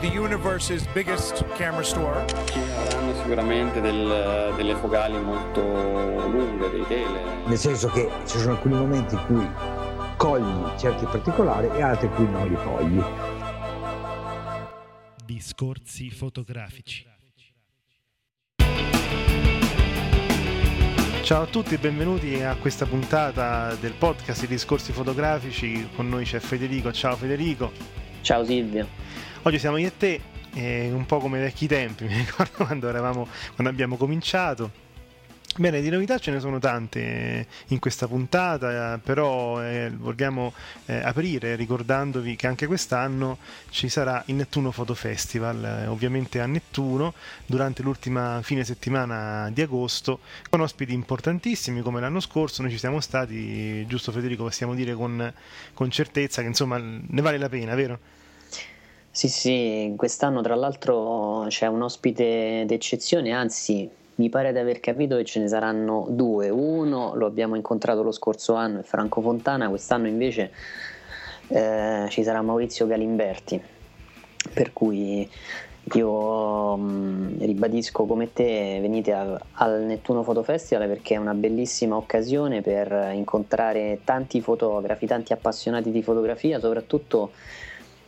The universe's biggest camera store. Ci avranno sicuramente del, delle focali molto lunghe, dei tele. Nel senso che ci sono alcuni momenti in cui cogli certi particolari e altri in cui non li cogli. Discorsi fotografici. Ciao a tutti e benvenuti a questa puntata del podcast di Discorsi fotografici. Con noi c'è Federico. Ciao Federico. Ciao Silvio. Oggi siamo io e te, eh, un po' come vecchi tempi, mi ricordo quando, eravamo, quando abbiamo cominciato. Bene, di novità ce ne sono tante eh, in questa puntata, però eh, vogliamo eh, aprire ricordandovi che anche quest'anno ci sarà il Nettuno Photo Festival, eh, ovviamente a Nettuno, durante l'ultima fine settimana di agosto, con ospiti importantissimi come l'anno scorso. Noi ci siamo stati, giusto Federico, possiamo dire con, con certezza che insomma ne vale la pena, vero? Sì, sì, quest'anno tra l'altro c'è un ospite d'eccezione, anzi mi pare di aver capito che ce ne saranno due. Uno lo abbiamo incontrato lo scorso anno, è Franco Fontana, quest'anno invece eh, ci sarà Maurizio Galimberti. Per cui io mh, mm, ribadisco come te, venite a, al Nettuno Photo Festival perché è una bellissima occasione per incontrare tanti fotografi, tanti appassionati di fotografia, soprattutto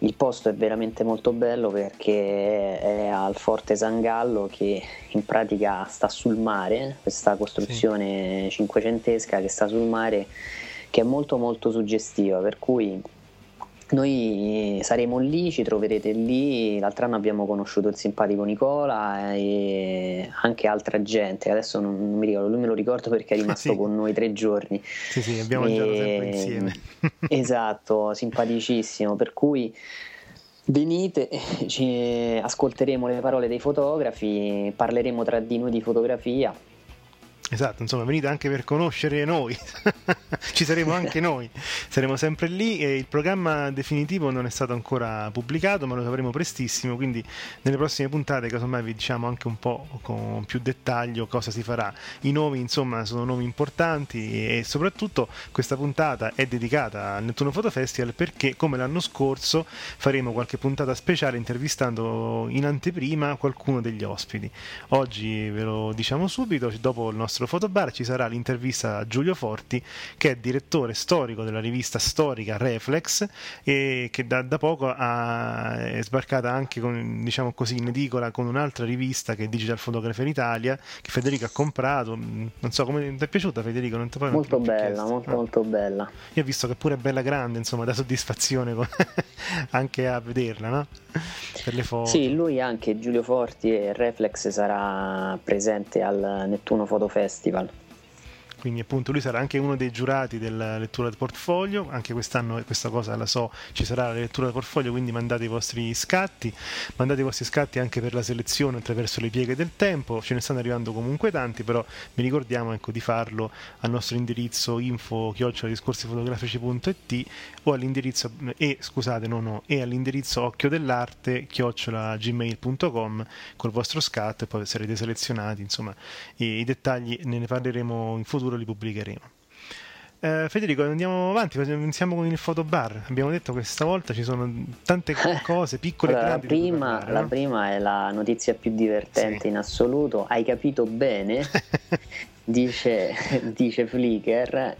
il posto è veramente molto bello perché è al Forte Sangallo che in pratica sta sul mare, questa costruzione sì. cinquecentesca che sta sul mare che è molto molto suggestiva, per cui noi saremo lì, ci troverete lì. L'altro anno abbiamo conosciuto il simpatico Nicola e anche altra gente. Adesso non, non mi ricordo, lui me lo ricordo perché è rimasto sì. con noi tre giorni. Sì, sì, abbiamo mangiato sempre insieme. esatto, simpaticissimo. Per cui venite, ci ascolteremo le parole dei fotografi, parleremo tra di noi di fotografia Esatto, insomma, venite anche per conoscere noi, ci saremo anche noi, saremo sempre lì e il programma definitivo non è stato ancora pubblicato, ma lo sapremo prestissimo, quindi nelle prossime puntate casomai vi diciamo anche un po' con più dettaglio cosa si farà. I nomi, insomma, sono nomi importanti e soprattutto questa puntata è dedicata al Nettuno Photo Festival perché come l'anno scorso faremo qualche puntata speciale intervistando in anteprima qualcuno degli ospiti. Oggi ve lo diciamo subito, dopo il nostro nostro fotobar ci sarà l'intervista a Giulio Forti, che è direttore storico della rivista storica Reflex e che da, da poco ha, è sbarcata anche con, diciamo così, in edicola con un'altra rivista che è Digital Photographer Italia, che Federico ha comprato. Non so come ti è piaciuta Federico? Non ti poi molto non bella, chiesto. molto, ah. molto bella. Io ho visto che pure è bella grande, insomma, da soddisfazione anche a vederla, no? Per le foto. Sì, lui anche, Giulio Forti e Reflex sarà presente al Nettuno Photo Festival Festival quindi appunto lui sarà anche uno dei giurati della lettura del portfolio, anche quest'anno questa cosa la so, ci sarà la lettura del portfolio, quindi mandate i vostri scatti, mandate i vostri scatti anche per la selezione attraverso le pieghe del tempo, ce ne stanno arrivando comunque tanti, però vi ricordiamo ecco, di farlo al nostro indirizzo info discorsifotografici.it o all'indirizzo e scusate no no e all'indirizzo occhio dell'arte chiocciola gmail.com col vostro scatto e poi sarete selezionati insomma i dettagli ne parleremo in futuro futuro li pubblicheremo. Eh, Federico, andiamo avanti, iniziamo con il fotobar. Abbiamo detto che stavolta ci sono tante cose piccole allora, e grandi. La prima, parlare, la no? prima è la notizia più divertente sì. in assoluto. Hai capito bene? dice, dice Flickr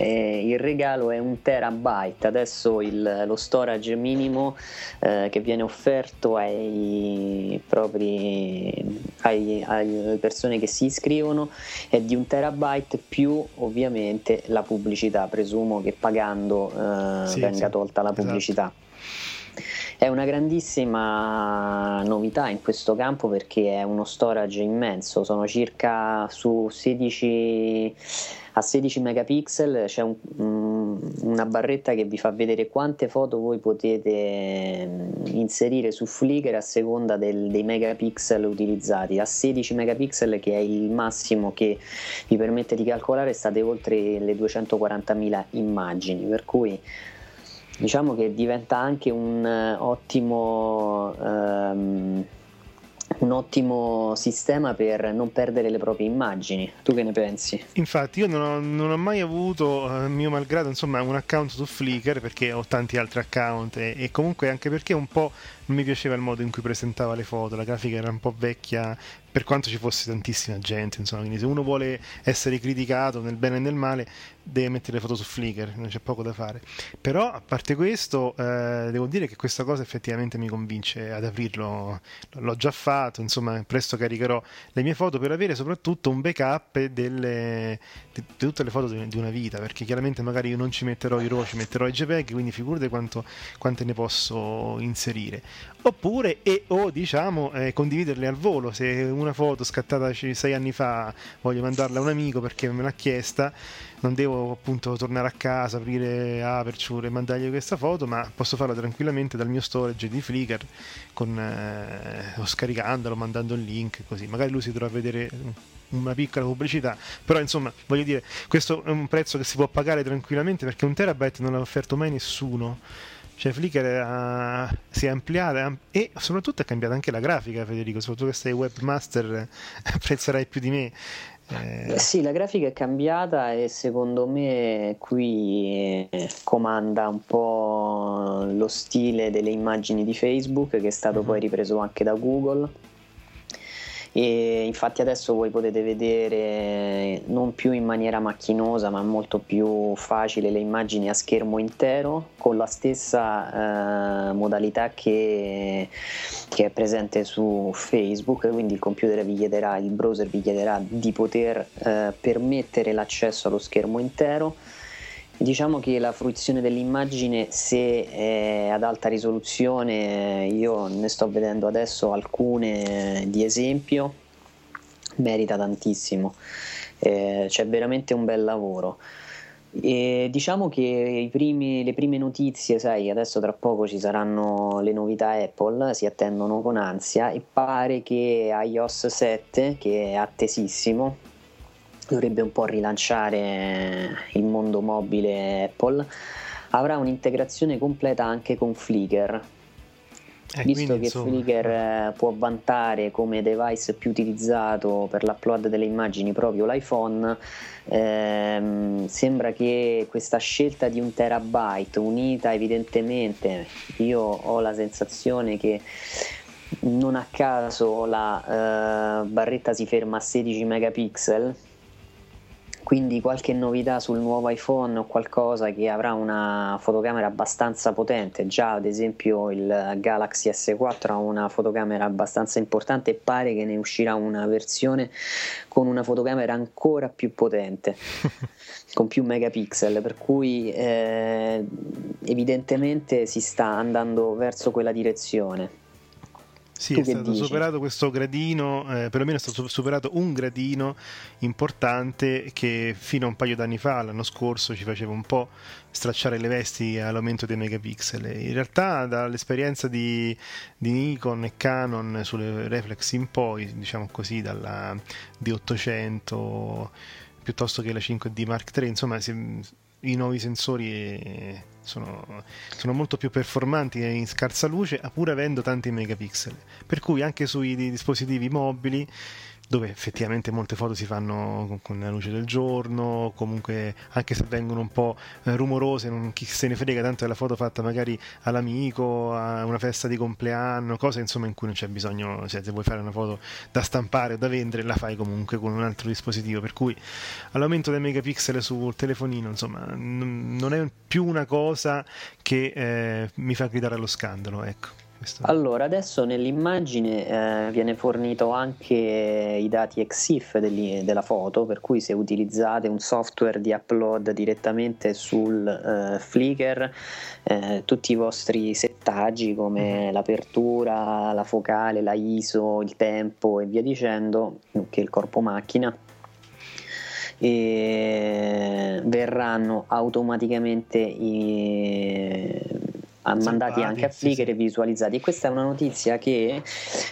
eh, il regalo è un terabyte, adesso il, lo storage minimo eh, che viene offerto ai propri ai, alle persone che si iscrivono è di un terabyte più ovviamente la pubblicità, presumo che pagando eh, sì, venga sì, tolta la esatto. pubblicità. Esatto È una grandissima novità in questo campo perché è uno storage immenso, sono circa su 16 a 16 megapixel c'è un, una barretta che vi fa vedere quante foto voi potete mm, inserire su Flickr a seconda del, dei megapixel utilizzati. A 16 megapixel che è il massimo che vi permette di calcolare state oltre le 240.000 immagini, per cui diciamo che diventa anche un ottimo um, un ottimo sistema per non perdere le proprie immagini. Tu che ne pensi? Infatti, io non ho, non ho mai avuto, eh, mio malgrado, insomma, un account su Flickr perché ho tanti altri account e, e comunque anche perché un po' non mi piaceva il modo in cui presentava le foto, la grafica era un po' vecchia per quanto ci fosse tantissima gente, insomma, quindi se uno vuole essere criticato nel bene e nel male deve mettere le foto su Flickr, non c'è poco da fare. Però a parte questo, eh, devo dire che questa cosa effettivamente mi convince ad aprirlo, l'ho già fatto, insomma, presto caricherò le mie foto per avere soprattutto un backup delle, di, di tutte le foto di, una vita, perché chiaramente magari io non ci metterò i RAW, ci metterò i JPEG, quindi figurate quanto, quante ne posso inserire oppure e o diciamo eh, condividerle al volo. Se una foto scattata sei anni fa voglio mandarla a un amico perché me l'ha chiesta non devo appunto tornare a casa aprire Aperture e mandargli questa foto ma posso farla tranquillamente dal mio storage di Flickr con, eh, o scaricandolo mandando il link così. Magari lui si dovrà vedere una piccola pubblicità però insomma voglio dire questo è un prezzo che si può pagare tranquillamente perché un terabyte non l'ha offerto mai nessuno cioè Flickr ha, si è ampliata e soprattutto è cambiata anche la grafica, Federico. Soprattutto che sei webmaster, apprezzerai più di me. Eh... Sì, la grafica è cambiata e secondo me qui comanda un po' lo stile delle immagini di Facebook che è stato uh-huh. poi ripreso anche da Google e infatti adesso voi potete vedere non più in maniera macchinosa ma molto più facile le immagini a schermo intero con la stessa eh, modalità che, che, è presente su Facebook. Quindi il computer vi chiederà il browser vi chiederà di poter eh, permettere l'accesso allo schermo intero Diciamo che la fruizione dell'immagine, se è ad alta risoluzione, io ne sto vedendo adesso alcune di esempio, merita tantissimo, eh, c'è veramente un bel lavoro. E diciamo che primi, le prime notizie, sai, adesso tra poco ci saranno le novità Apple, si attendono con ansia e pare che iOS 7, che è attesissimo, dovrebbe un po' rilanciare il mondo mobile Apple, avrà un'integrazione completa anche con Flickr. Eh, Visto quindi, che insomma... Flickr eh, può vantare come device più utilizzato per l'upload delle immagini proprio l'iPhone, ehm, sembra che questa scelta di un terabyte unita evidentemente, io ho la sensazione che non a caso la eh, barretta si ferma a 16 megapixel quindi qualche novità sul nuovo iPhone o qualcosa che avrà una fotocamera abbastanza potente, già ad esempio il Galaxy S4 ha una fotocamera abbastanza importante e pare che ne uscirà una versione con una fotocamera ancora più potente, con più megapixel, per cui eh, evidentemente si sta andando verso quella direzione. Sì, tu è stato dici? superato questo gradino, eh, perlomeno è stato superato un gradino importante che fino a un paio d'anni fa, l'anno scorso, ci faceva un po' stracciare le vesti all'aumento dei megapixel. In realtà dall'esperienza di, di Nikon e Canon sulle reflex in poi, diciamo così, dalla D800 piuttosto che la 5D Mark III, insomma, si, i nuovi sensori sono, sono, molto più performanti in scarsa luce pur avendo tanti megapixel. Per cui anche sui dispositivi mobili dove effettivamente molte foto si fanno con la luce del giorno, comunque anche se vengono un po' eh, rumorose, non, chi se ne frega tanto della foto fatta magari all'amico, a una festa di compleanno, cose insomma in cui non c'è bisogno, cioè se vuoi fare una foto da stampare o da vendere la fai comunque con un altro dispositivo, per cui all'aumento dei megapixel sul telefonino insomma non è più una cosa che eh, mi fa gridare allo scandalo, ecco Questo... Allora, adesso nell'immagine eh, viene fornito anche i dati EXIF degli, della foto, per cui se utilizzate un software di upload direttamente sul eh, Flickr, eh, tutti i vostri settaggi come mm-hmm. l'apertura, la focale, la ISO, il tempo e via dicendo, che il corpo macchina, verranno automaticamente i, mandati anche a Flickr e visualizzati e questa è una notizia che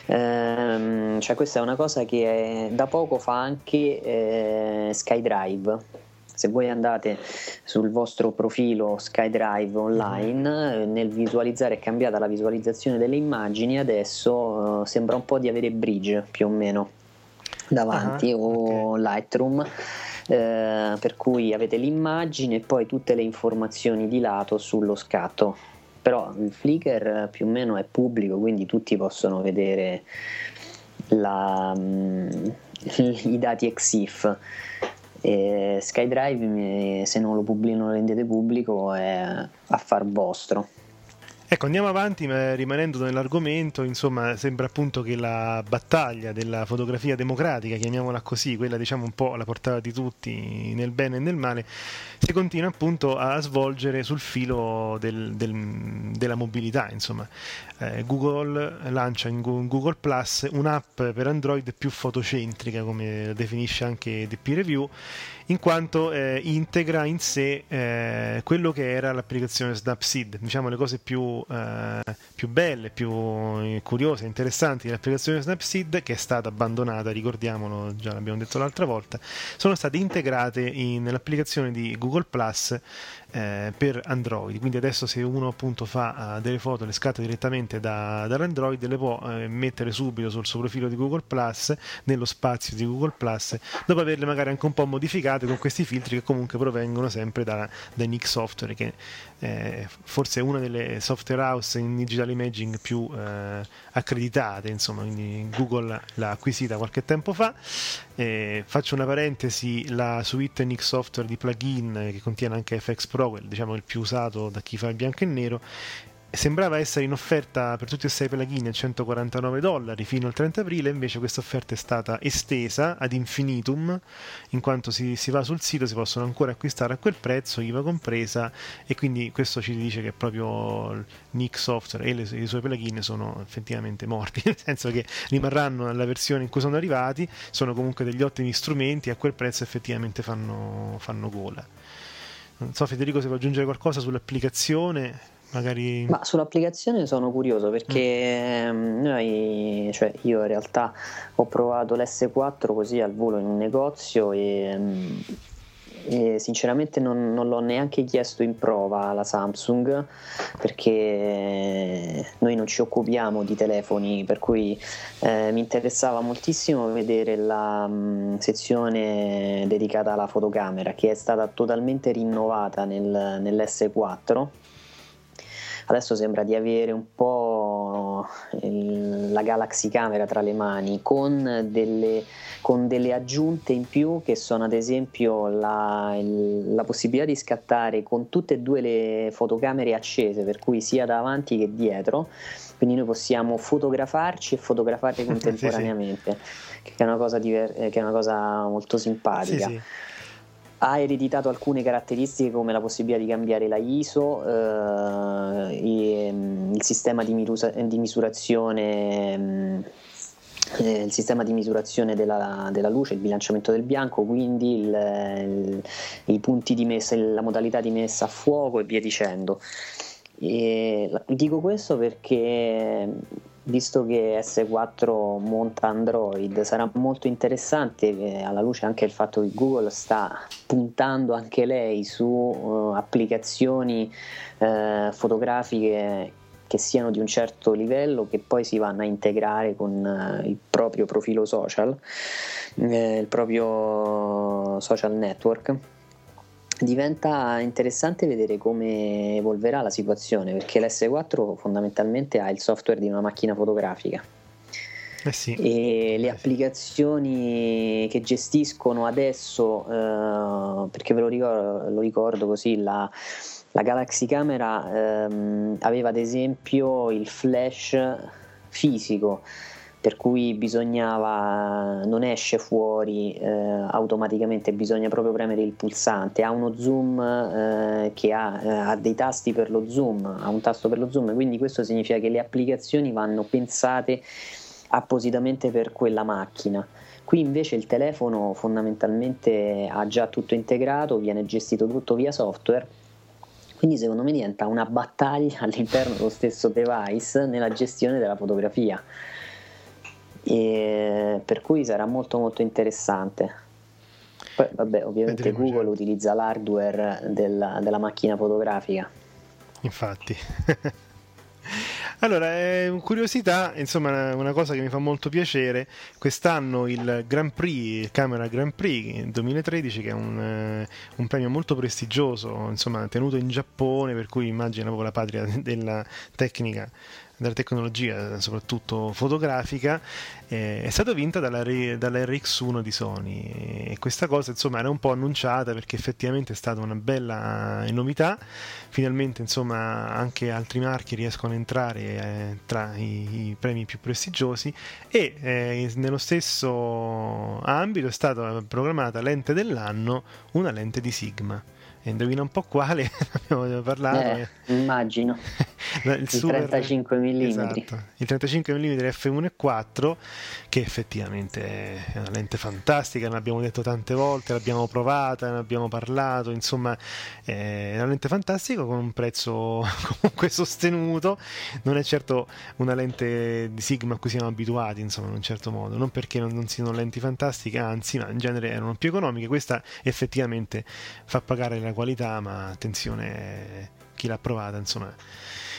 ehm, cioè questa è una cosa che da poco fa anche eh, SkyDrive se voi andate sul vostro profilo SkyDrive online, mm. nel visualizzare è cambiata la visualizzazione delle immagini, adesso uh, sembra un po' di avere Bridge più o meno davanti uh-huh, o okay. Lightroom. Eh, per cui avete l'immagine e poi tutte le informazioni di lato sullo scatto però Flickr più o meno è pubblico, quindi tutti possono vedere la, um, i dati EXIF. E SkyDrive, se non lo, pubblico, non lo rendete pubblico, è affar vostro. Ecco, andiamo avanti rimanendo nell'argomento, insomma, sembra appunto che la battaglia della fotografia democratica, chiamiamola così, quella diciamo un po' alla portata di tutti nel bene e nel male, si continua appunto a svolgere sul filo del, del, della mobilità, insomma. Eh, Google lancia in Google Plus un'app per Android più fotocentrica, come definisce anche DP Review, in quanto eh, integra in sé eh, quello che era l'applicazione Snapseed, diciamo le cose più, eh, più belle, più curiose, interessanti dell'applicazione Snapseed, che è stata abbandonata, ricordiamolo, già l'abbiamo detto l'altra volta, sono state integrate in, nell'applicazione di Google Plus eh, per Android. Quindi adesso se uno appunto fa uh, delle foto, le scatta direttamente da, dall'Android, le può uh, mettere subito sul suo profilo di Google Plus, nello spazio di Google Plus, dopo averle magari anche un po' modificate con questi filtri che comunque provengono sempre da, da Nick Software, che eh, forse è una delle software house in digital imaging più eh, accreditate, insomma, quindi Google l'ha acquisita qualche tempo fa. Eh, faccio una parentesi, la suite Nick Software di plugin che contiene anche FX Pro, diciamo il più usato da chi fa il bianco e nero, sembrava essere in offerta per tutti e sei plugin a 149 dollari fino al 30 aprile, invece questa offerta è stata estesa ad infinitum, in quanto si, si, va sul sito, si possono ancora acquistare a quel prezzo, IVA compresa, e quindi questo ci dice che proprio Nick Software e le, i suoi plugin sono effettivamente morti, nel senso che rimarranno nella versione in cui sono arrivati, sono comunque degli ottimi strumenti, a quel prezzo effettivamente fanno, fanno gola. Non so Federico se vuoi aggiungere qualcosa sull'applicazione. Magari... Ma sull'applicazione sono curioso perché mm. noi, cioè io in realtà ho provato l'S4 così al volo in un negozio e, mm, e sinceramente non, non, l'ho neanche chiesto in prova alla Samsung perché noi non ci occupiamo di telefoni per cui eh, mi interessava moltissimo vedere la mh, mm, sezione dedicata alla fotocamera che è stata totalmente rinnovata nel, nell'S4 adesso sembra di avere un po' il, la Galaxy Camera tra le mani con delle, con delle, aggiunte in più che sono ad esempio la, il, la, possibilità di scattare con tutte e due le fotocamere accese per cui sia davanti che dietro. Quindi noi possiamo fotografarci e fotografare contemporaneamente sì, sì. Che, è una cosa diver- che è una cosa molto simpatica. Sì, ha ereditato alcune caratteristiche come la possibilità di cambiare la ISO, eh, e, mm, il sistema di, mirusa, di misurazione. Mm, eh, il sistema di misurazione della, della, luce, il bilanciamento del bianco, quindi il, il, i punti di messa, la modalità di messa a fuoco e via dicendo. E dico questo perché visto che S4 monta Android, sarà molto interessante eh, alla luce anche il fatto che Google sta puntando anche lei su uh, applicazioni uh, fotografiche che siano di un certo livello che poi si vanno a integrare con il proprio profilo social, il proprio social network diventa interessante vedere come evolverà la situazione perché l'S4 fondamentalmente ha il software di una macchina fotografica eh sì. e le applicazioni che gestiscono adesso eh, perché ve lo ricordo, lo ricordo così la, La Galaxy Camera ehm, aveva ad esempio il flash fisico per cui bisognava non esce fuori eh, automaticamente bisogna proprio premere il pulsante ha uno zoom eh, che ha, eh, ha, dei tasti per lo zoom ha un tasto per lo zoom quindi questo significa che le applicazioni vanno pensate appositamente per quella macchina qui invece il telefono fondamentalmente ha già tutto integrato viene gestito tutto via software quindi secondo me diventa una battaglia all'interno dello stesso device nella gestione della fotografia. E per cui sarà molto molto interessante. Poi vabbè, ovviamente Vedremo Google certo. utilizza l'hardware della, della macchina fotografica. Infatti. Allora, è curiosità, insomma, una cosa che mi fa molto piacere. Quest'anno il Grand Prix, il Camera Grand Prix 2013, che è un, eh, un premio molto prestigioso, insomma, tenuto in Giappone, per cui immagino proprio la patria della tecnica della tecnologia, soprattutto fotografica, eh, è stata vinta dalla, dalla, RX1 di Sony. E questa cosa insomma era un po' annunciata perché effettivamente è stata una bella novità, finalmente insomma anche altri marchi riescono a entrare eh, tra i, i, premi più prestigiosi. E eh, nello stesso ambito è stata programmata lente dell'anno una lente di Sigma indovina un po' quale abbiamo parlato. Eh, immagino. il, super, 35 mm. Esatto, il 35 mm f1.4 che effettivamente è una lente fantastica, ne abbiamo detto tante volte, l'abbiamo provata, ne abbiamo parlato, insomma è una lente fantastica con un prezzo comunque sostenuto, non è certo una lente di Sigma a cui siamo abituati, insomma in un certo modo, non perché non, non siano lenti fantastiche, anzi ma in genere erano più economiche, questa effettivamente fa pagare la qualità, ma attenzione chi l'ha provata, insomma,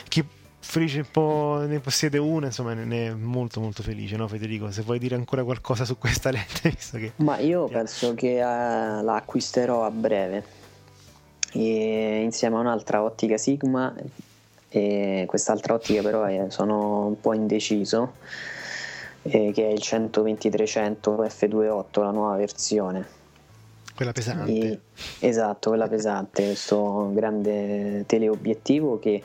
chi Felice un po' ne possiede una, insomma, ne è molto molto felice, no Federico? Se vuoi dire ancora qualcosa su questa lente, visto che... Ma io penso che uh, la acquisterò a breve, e insieme a un'altra ottica Sigma, e quest'altra ottica però è, sono un po' indeciso, eh, che è il 12300 F28, la nuova versione quella pesante. E, esatto, quella pesante, questo grande teleobiettivo che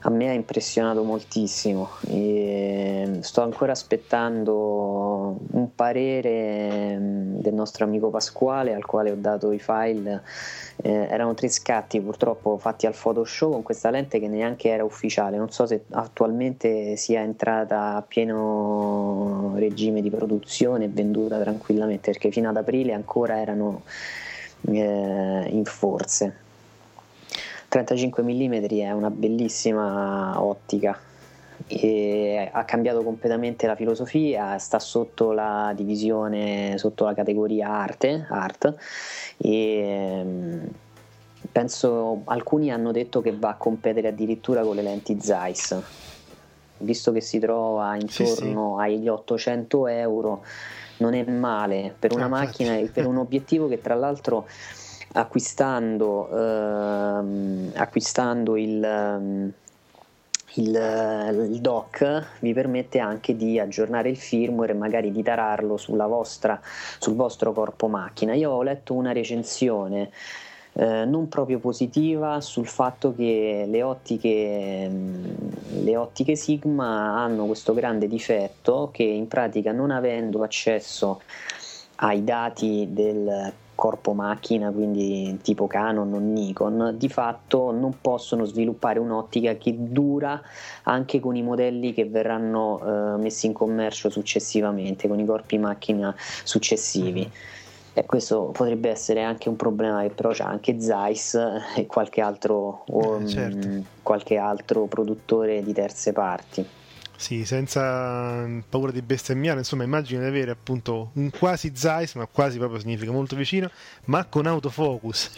a me ha impressionato moltissimo e sto ancora aspettando un parere mm, del nostro amico Pasquale al quale ho dato i file. Eh, erano tre scatti purtroppo fatti al Photoshop con questa lente che neanche era ufficiale. Non so se attualmente sia entrata a pieno regime di produzione e venduta tranquillamente perché fino ad aprile ancora erano eh, in forze 35 mm è una bellissima ottica. Ha cambiato completamente la filosofia, sta sotto la divisione, sotto la categoria arte, art. E mm, penso alcuni hanno detto che va a competere addirittura con le lenti Zeiss. Visto che si trova intorno sì, sì. agli 800 euro non è male. Per una ah, macchina e per un obiettivo che tra l'altro acquistando, ehm, acquistando il, ehm, il, il, dock vi permette anche di aggiornare il firmware e magari di tararlo vostra, sul vostro corpo macchina. Io ho letto una recensione eh, non proprio positiva sul fatto che le ottiche, le ottiche Sigma hanno questo grande difetto che in pratica non avendo accesso ai dati del corpo macchina, quindi tipo Canon o Nikon, di fatto non possono sviluppare un'ottica che dura anche con i modelli che verranno eh, messi in commercio successivamente, con i corpi macchina successivi. Mm-hmm. E questo potrebbe essere anche un problema che però c'è anche Zeiss e qualche altro, eh, certo. um, qualche altro produttore di terze parti. Sì, senza paura di bestemmiare, insomma, immagino di avere appunto un quasi Zeiss, ma quasi proprio significa molto vicino, ma con autofocus.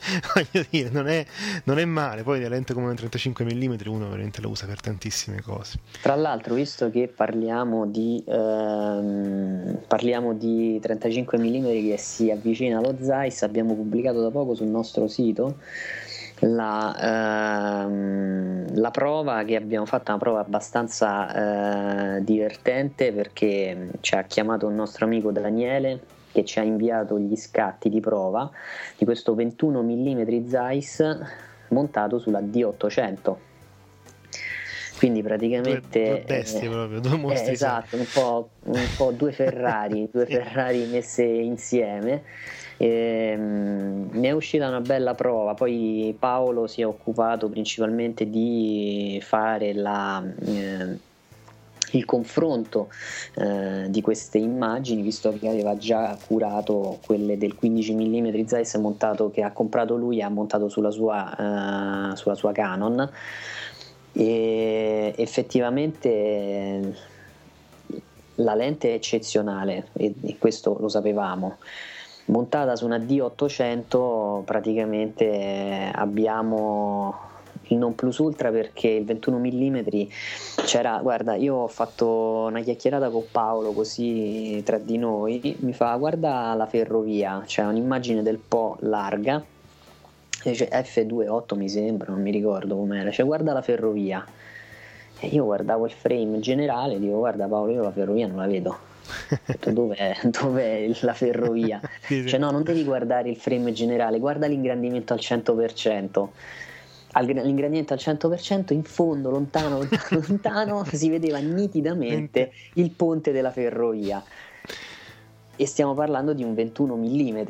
Voglio dire, non è, non è, male. Poi la lente come un 35 mm uno veramente la usa per tantissime cose. Tra l'altro, visto che parliamo di, ehm, parliamo di 35 mm che si avvicina allo Zeiss, abbiamo pubblicato da poco sul nostro sito la, ehm, la, prova che abbiamo fatto è una prova abbastanza eh, divertente perché ci ha chiamato un nostro amico Daniele che ci ha inviato gli scatti di prova di questo 21 mm Zeiss montato sulla D800 quindi praticamente due, due bestie eh, proprio due mostri eh, esatto un po', un po', due Ferrari due Ferrari messe insieme e, um, ne è uscita una bella prova poi Paolo si è occupato principalmente di fare la eh, il confronto eh, di queste immagini, visto che aveva già curato quelle del 15 mm Zeiss montato, che ha comprato lui e ha montato sulla sua, uh, sulla sua Canon. E effettivamente la lente è eccezionale e questo lo sapevamo montata su una D800 praticamente abbiamo il non plus ultra perché il 21 mm c'era, guarda, io ho fatto una chiacchierata con Paolo così tra di noi, mi fa guarda la ferrovia, c'è un'immagine del Po larga, dice F28 mi sembra, non mi ricordo com'era, cioè guarda la ferrovia. E io guardavo il frame generale, dico guarda Paolo, io la ferrovia non la vedo. Dov'è, dov'è, la ferrovia? Cioè no, non devi guardare il frame generale, guarda l'ingrandimento al 100% all'ingrediente al 100%, in fondo, lontano, lontano, lontano, si vedeva nitidamente il ponte della ferrovia. E stiamo parlando di un 21 mm.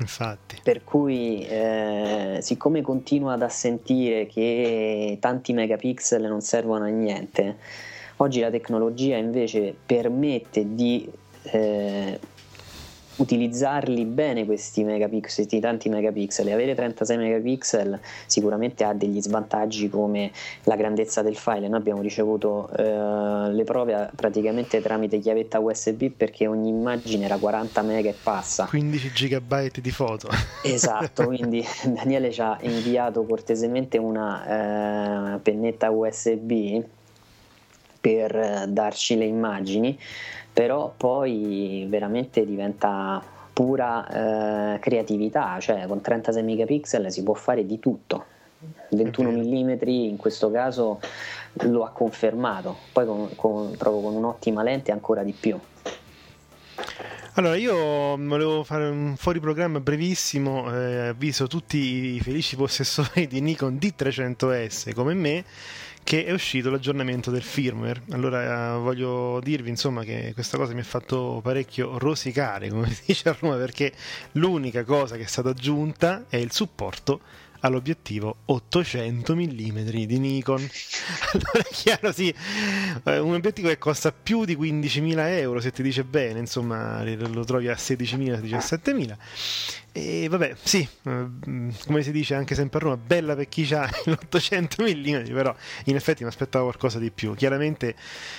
Infatti. Per cui, eh, siccome continuo ad assentire che tanti megapixel non servono a niente, oggi la tecnologia invece permette di eh, utilizzarli bene questi megapixel, questi tanti megapixel e avere 36 megapixel sicuramente ha degli svantaggi come la grandezza del file. Noi abbiamo ricevuto eh, le prove praticamente tramite chiavetta USB perché ogni immagine era 40 mega e passa. 15 gigabyte di foto. Esatto, quindi Daniele ci ha inviato cortesemente una eh, pennetta USB per eh, darci le immagini però poi veramente diventa pura eh, creatività, cioè con 36 megapixel si può fare di tutto. 21 mm in questo caso lo ha confermato, poi con, con, proprio con un'ottima lente ancora di più. Allora, io volevo fare un fuori programma brevissimo, eh, avviso tutti i felici possessori di Nikon D300S come me che è uscito l'aggiornamento del firmware. Allora eh, voglio dirvi insomma che questa cosa mi ha fatto parecchio rosicare, come si dice a Roma, perché l'unica cosa che è stata aggiunta è il supporto all'obiettivo 800 mm di Nikon. Allora è chiaro, sì, eh, un obiettivo che costa più di 15.000 euro, se ti dice bene, insomma lo trovi a 16.000, 17.000 e vabbè, sì, eh, come si dice anche sempre a Roma, bella pecchicia l'800 mm, però in effetti mi aspettavo qualcosa di più. Chiaramente,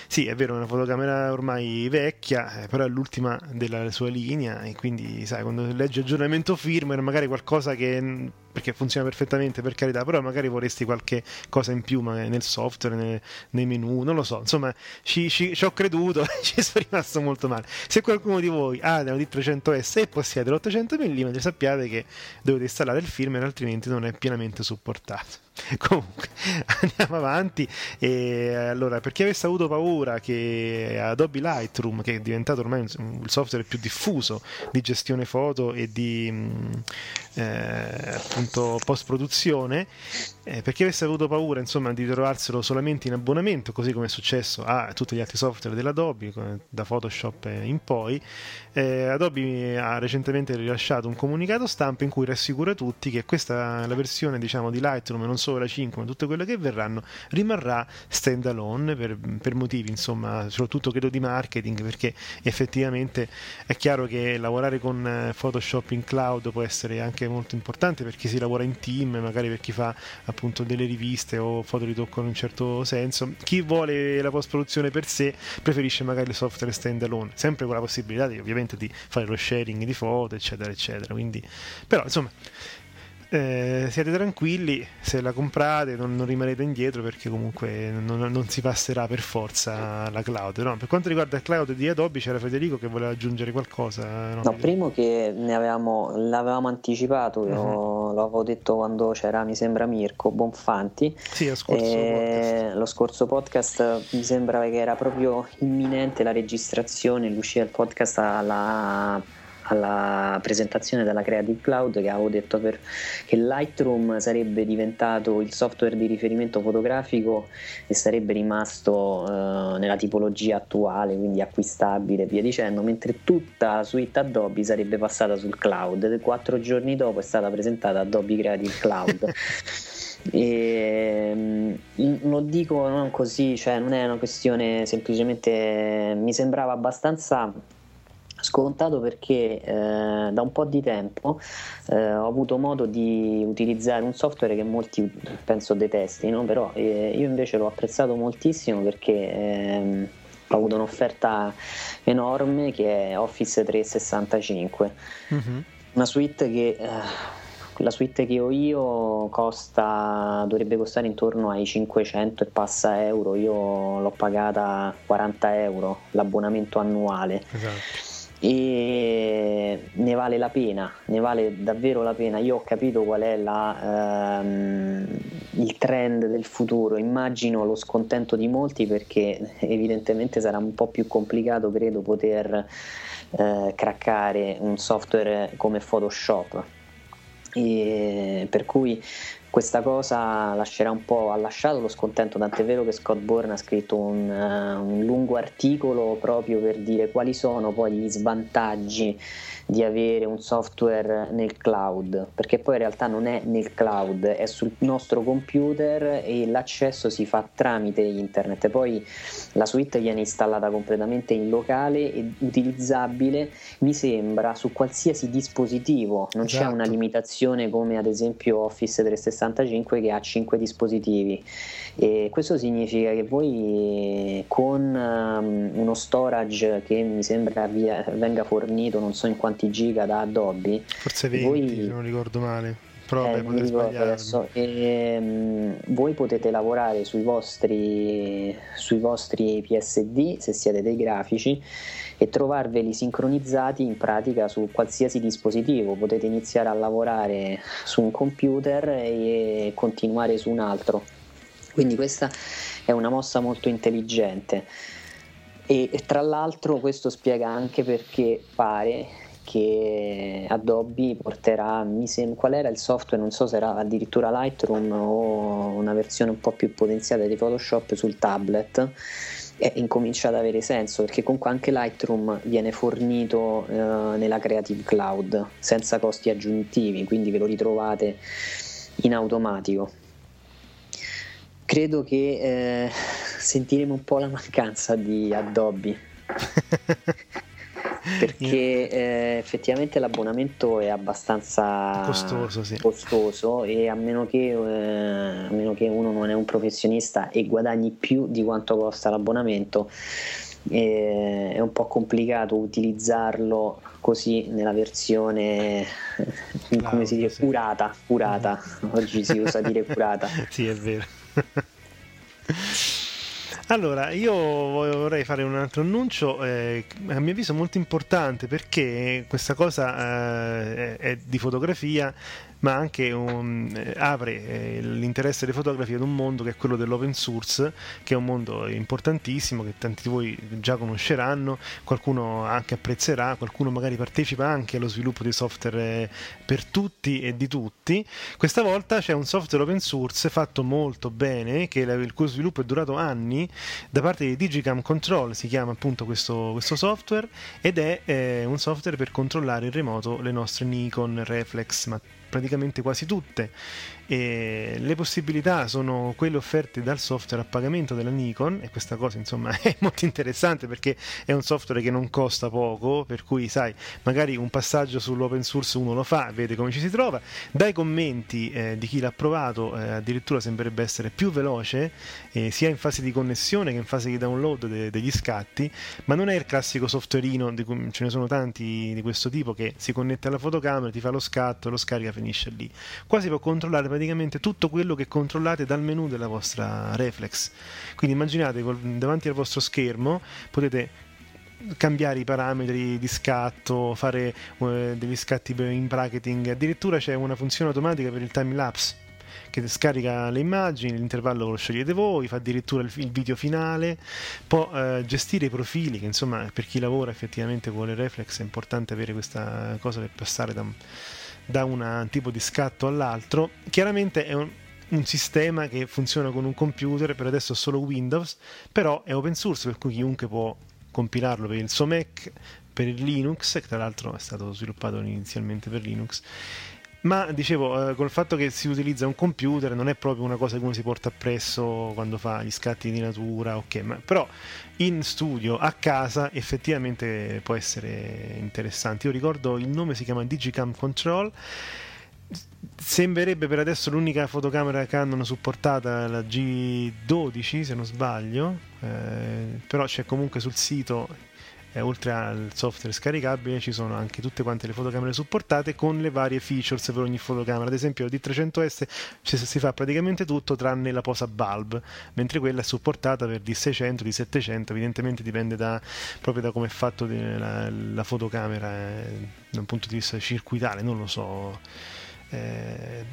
sì, è vero, è una fotocamera ormai vecchia, eh, però è l'ultima della sua linea e quindi, sai, quando leggi aggiornamento firmware, magari qualcosa che perché funziona perfettamente per carità, però magari vorresti qualche cosa in più nel software, nei, nei menu, non lo so, insomma ci, ci, ci ho creduto, ci sono rimasto molto male. Se qualcuno di voi ha una D300S e possiede l'800 mm, sappiate che dovete installare il firmware altrimenti non è pienamente supportato. Comunque andiamo avanti. E allora, per chi avesse avuto paura che Adobe Lightroom, che è diventato ormai il software più diffuso di gestione foto e di mm, eh, appunto post produzione, eh, per chi avesse avuto paura insomma di trovarselo solamente in abbonamento, così come è successo a tutti gli altri software dell'Adobe, da Photoshop in poi, eh, Adobe ha recentemente rilasciato un comunicato stampa in cui rassicura tutti che questa la versione diciamo di Lightroom non solo la 5 ma tutte quelle che verranno rimarrà stand alone per, per motivi insomma soprattutto credo di marketing perché effettivamente è chiaro che lavorare con eh, Photoshop in cloud può essere anche molto importante per chi si lavora in team magari per chi fa appunto delle riviste o fotoritocco in un certo senso. Chi vuole la post produzione per sé preferisce magari il software stand alone sempre con la possibilità di, ovviamente di fare lo sharing di foto eccetera eccetera. Quindi però insomma eh, siete tranquilli, se la comprate non, non, rimanete indietro perché comunque non, non, si passerà per forza la cloud. No? Per quanto riguarda il cloud di Adobe c'era Federico che voleva aggiungere qualcosa. No, no primo che ne avevamo, l'avevamo anticipato, uh-huh. l'avevo detto quando c'era, mi sembra Mirko Bonfanti. Sì, lo scorso, eh, lo scorso podcast mi sembrava che era proprio imminente la registrazione, l'uscita del podcast alla alla presentazione della Creative Cloud che avevo detto per, che Lightroom sarebbe diventato il software di riferimento fotografico e sarebbe rimasto eh, nella tipologia attuale, quindi acquistabile e via dicendo, mentre tutta la suite Adobe sarebbe passata sul cloud. Quattro giorni dopo è stata presentata Adobe Creative Cloud. E, mm, lo dico non così, cioè non è una questione semplicemente mi sembrava abbastanza scontato perché eh, da un po' di tempo eh, ho avuto modo di utilizzare un software che molti penso detestino, però eh, io invece l'ho apprezzato moltissimo perché ehm, ho avuto un'offerta enorme che è Office 365, mm-hmm. una suite che eh, la suite che ho io costa, dovrebbe costare intorno ai 500 e passa euro, io l'ho pagata 40 euro l'abbonamento annuale. Esatto e ne vale la pena, ne vale davvero la pena. Io ho capito qual è la, ehm, il trend del futuro, immagino lo scontento di molti perché evidentemente sarà un po' più complicato, credo, poter eh, craccare un software come Photoshop. E per cui questa cosa lascerà un po', ha lasciato lo scontento, tant'è vero che Scott Bourne ha scritto un, uh, un lungo articolo proprio per dire quali sono poi gli svantaggi di avere un software nel cloud, perché poi in realtà non è nel cloud, è sul nostro computer e l'accesso si fa tramite internet. Poi la suite viene installata completamente in locale e utilizzabile, mi sembra, su qualsiasi dispositivo, non esatto. c'è una limitazione come ad esempio Office 365 che ha 5 dispositivi. E questo significa che voi con um, uno storage che mi sembra via, venga fornito non so in quanti giga da Adobe, forse 20 voi, se non ricordo male. Però eh, beh, adesso. E, um, voi potete lavorare sui vostri, sui vostri PSD se siete dei grafici e trovarveli sincronizzati in pratica su qualsiasi dispositivo. Potete iniziare a lavorare su un computer e continuare su un altro quindi questa è una mossa molto intelligente e tra l'altro questo spiega anche perché pare che Adobe porterà, mi sembra, qual era il software, non so se era addirittura Lightroom o una versione un po' più potenziata di Photoshop sul tablet e incomincia ad avere senso perché comunque anche Lightroom viene fornito eh, nella Creative Cloud senza costi aggiuntivi, quindi ve lo ritrovate in automatico credo che eh, sentiremo un po' la mancanza di Adobe. perché eh, effettivamente l'abbonamento è abbastanza costoso, sì. costoso e a meno, che, eh, a meno, che, uno non è un professionista e guadagni più di quanto costa l'abbonamento eh, è un po' complicato utilizzarlo così nella versione come si dice curata, curata. oggi si usa dire curata. Sì è vero allora, io vorrei fare un altro annuncio, eh, a mio avviso molto importante perché questa cosa eh, è di fotografia ma anche un, eh, apre eh, l'interesse dei fotografi ad un mondo che è quello dell'open source, che è un mondo importantissimo che tanti di voi già conosceranno, qualcuno anche apprezzerà, qualcuno magari partecipa anche allo sviluppo di software eh, per tutti e di tutti. Questa volta c'è un software open source fatto molto bene, che il cui sviluppo è durato anni, da parte di Digicam Control si chiama appunto questo, questo software ed è eh, un software per controllare in remoto le nostre Nikon Reflex, ma praticamente quasi tutte e le possibilità sono quelle offerte dal software a pagamento della Nikon e questa cosa insomma è molto interessante perché è un software che non costa poco per cui sai magari un passaggio sull'open source uno lo fa vede come ci si trova. Dai commenti eh, di chi l'ha provato eh, addirittura sembrerebbe essere più veloce eh, sia in fase di connessione che in fase di download de- degli scatti ma non è il classico softwareino di cui ce ne sono tanti di questo tipo che si connette alla fotocamera ti fa lo scatto lo scarica finisce lì. Qua si può controllare praticamente tutto quello che controllate dal menu della vostra reflex. Quindi immaginate davanti al vostro schermo potete cambiare i parametri di scatto, fare uh, degli scatti in bracketing, addirittura c'è una funzione automatica per il time lapse che scarica le immagini, l'intervallo lo scegliete voi, fa addirittura il, il video finale, può eh, gestire i profili, che insomma per chi lavora effettivamente con le reflex è importante avere questa cosa per passare da, da un tipo di scatto all'altro. Chiaramente è un, un sistema che funziona con un computer, per adesso solo Windows, però è open source per cui chiunque può compilarlo per il suo Mac, per il Linux, che tra l'altro è stato sviluppato inizialmente per Linux. Ma dicevo, eh, col fatto che si utilizza un computer non è proprio una cosa che uno si porta appresso quando fa gli scatti di natura, ok, ma però in studio a casa effettivamente può essere interessante. Io ricordo il nome si chiama Digicam Control sembrerebbe per adesso l'unica fotocamera Canon supportata la G12 se non sbaglio eh, però c'è comunque sul sito eh, oltre al software scaricabile ci sono anche tutte quante le fotocamere supportate con le varie features per ogni fotocamera ad esempio la D300S si fa praticamente tutto tranne la posa bulb mentre quella è supportata per D600 D700 evidentemente dipende da, proprio da come è fatto la, la fotocamera eh, da un punto di vista circuitale non lo so eh,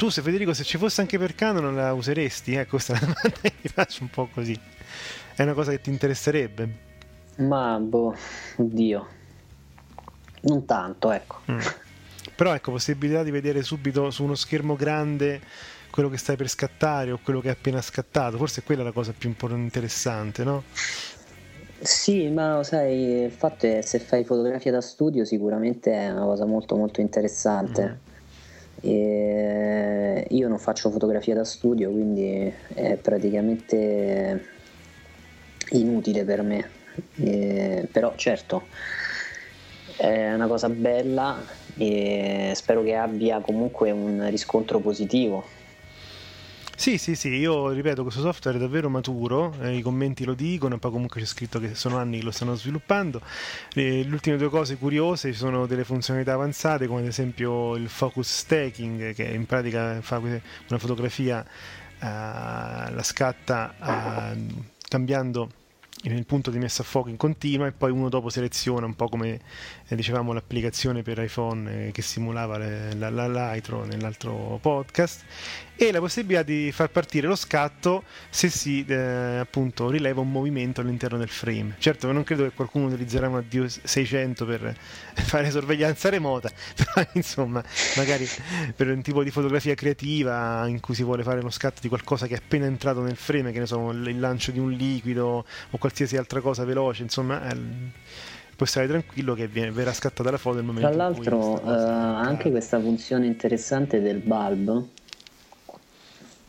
tu se Federico se ci fosse anche per Canon la useresti? Eh, questa è la domanda che faccio un po' così. È una cosa che ti interesserebbe? Ma boh, oddio. Non tanto, ecco. Mm. Però ecco, possibilità di vedere subito su uno schermo grande quello che stai per scattare o quello che è appena scattato, forse quella è la cosa più interessante, no? Sì, ma sai, il fatto è se fai fotografia da studio sicuramente è una cosa molto molto interessante. Mm. Io non faccio fotografia da studio, quindi è praticamente inutile per me. E, però certo è una cosa bella e spero che abbia comunque un riscontro positivo sì, sì, sì, io ripeto, questo software è davvero maturo, eh, i commenti lo dicono, poi comunque c'è scritto che sono anni che lo stanno sviluppando. Eh, le ultime due cose curiose, sono delle funzionalità avanzate, come ad esempio il focus stacking, che in pratica fa una fotografia, eh, la scatta eh, cambiando il punto di messa a fuoco in continua e poi uno dopo seleziona un po' come dicevamo l'applicazione per iPhone eh, che simulava le, la, la, l'Itro nell'altro podcast e la possibilità di far partire lo scatto se si eh, appunto rileva un movimento all'interno del frame. Certo, non credo che qualcuno utilizzerà una D600 per fare sorveglianza remota, però insomma, magari per un tipo di fotografia creativa in cui si vuole fare lo scatto di qualcosa che è appena entrato nel frame, che ne so, il lancio di un liquido o qualsiasi altra cosa veloce, insomma, eh, puoi stare tranquillo che viene, verrà scattata la foto nel momento Tra l'altro, uh, anche questa funzione interessante del bulb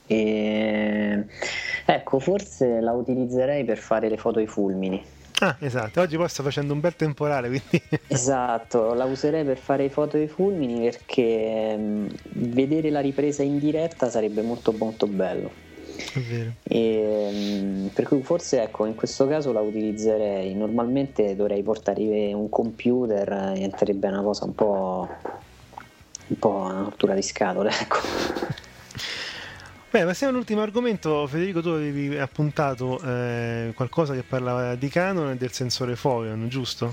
e, ecco, forse la utilizzerei per fare le foto ai fulmini. Ah, esatto, oggi poi sto facendo un bel temporale, quindi... esatto, la userei per fare le foto ai fulmini perché mh, vedere la ripresa in diretta sarebbe molto molto bello. E, per cui forse ecco, in questo caso la utilizzerei. Normalmente dovrei portare un computer, diventerebbe una cosa un po', un po' una rottura di scatole, ecco. Beh, passiamo all'ultimo argomento. Federico, tu avevi appuntato eh, qualcosa che parlava di Canon e del sensore Foveon, giusto?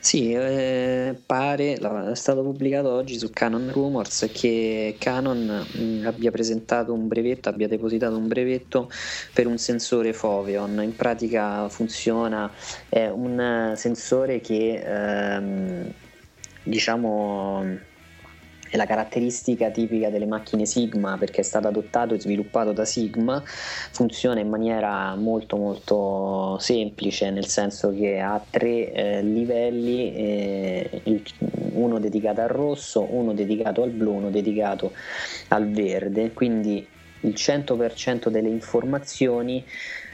Sì, eh, pare, è stato pubblicato oggi su Canon Rumors che Canon mm, abbia presentato un brevetto, abbia depositato un brevetto per un sensore Foveon. In pratica funziona, è un sensore che ehm, diciamo è la caratteristica tipica delle macchine Sigma perché è stato adottato e sviluppato da Sigma, funziona in maniera molto molto semplice nel senso che ha tre eh, livelli, eh, uno dedicato al rosso, uno dedicato al blu, uno dedicato al verde, quindi il 100% delle informazioni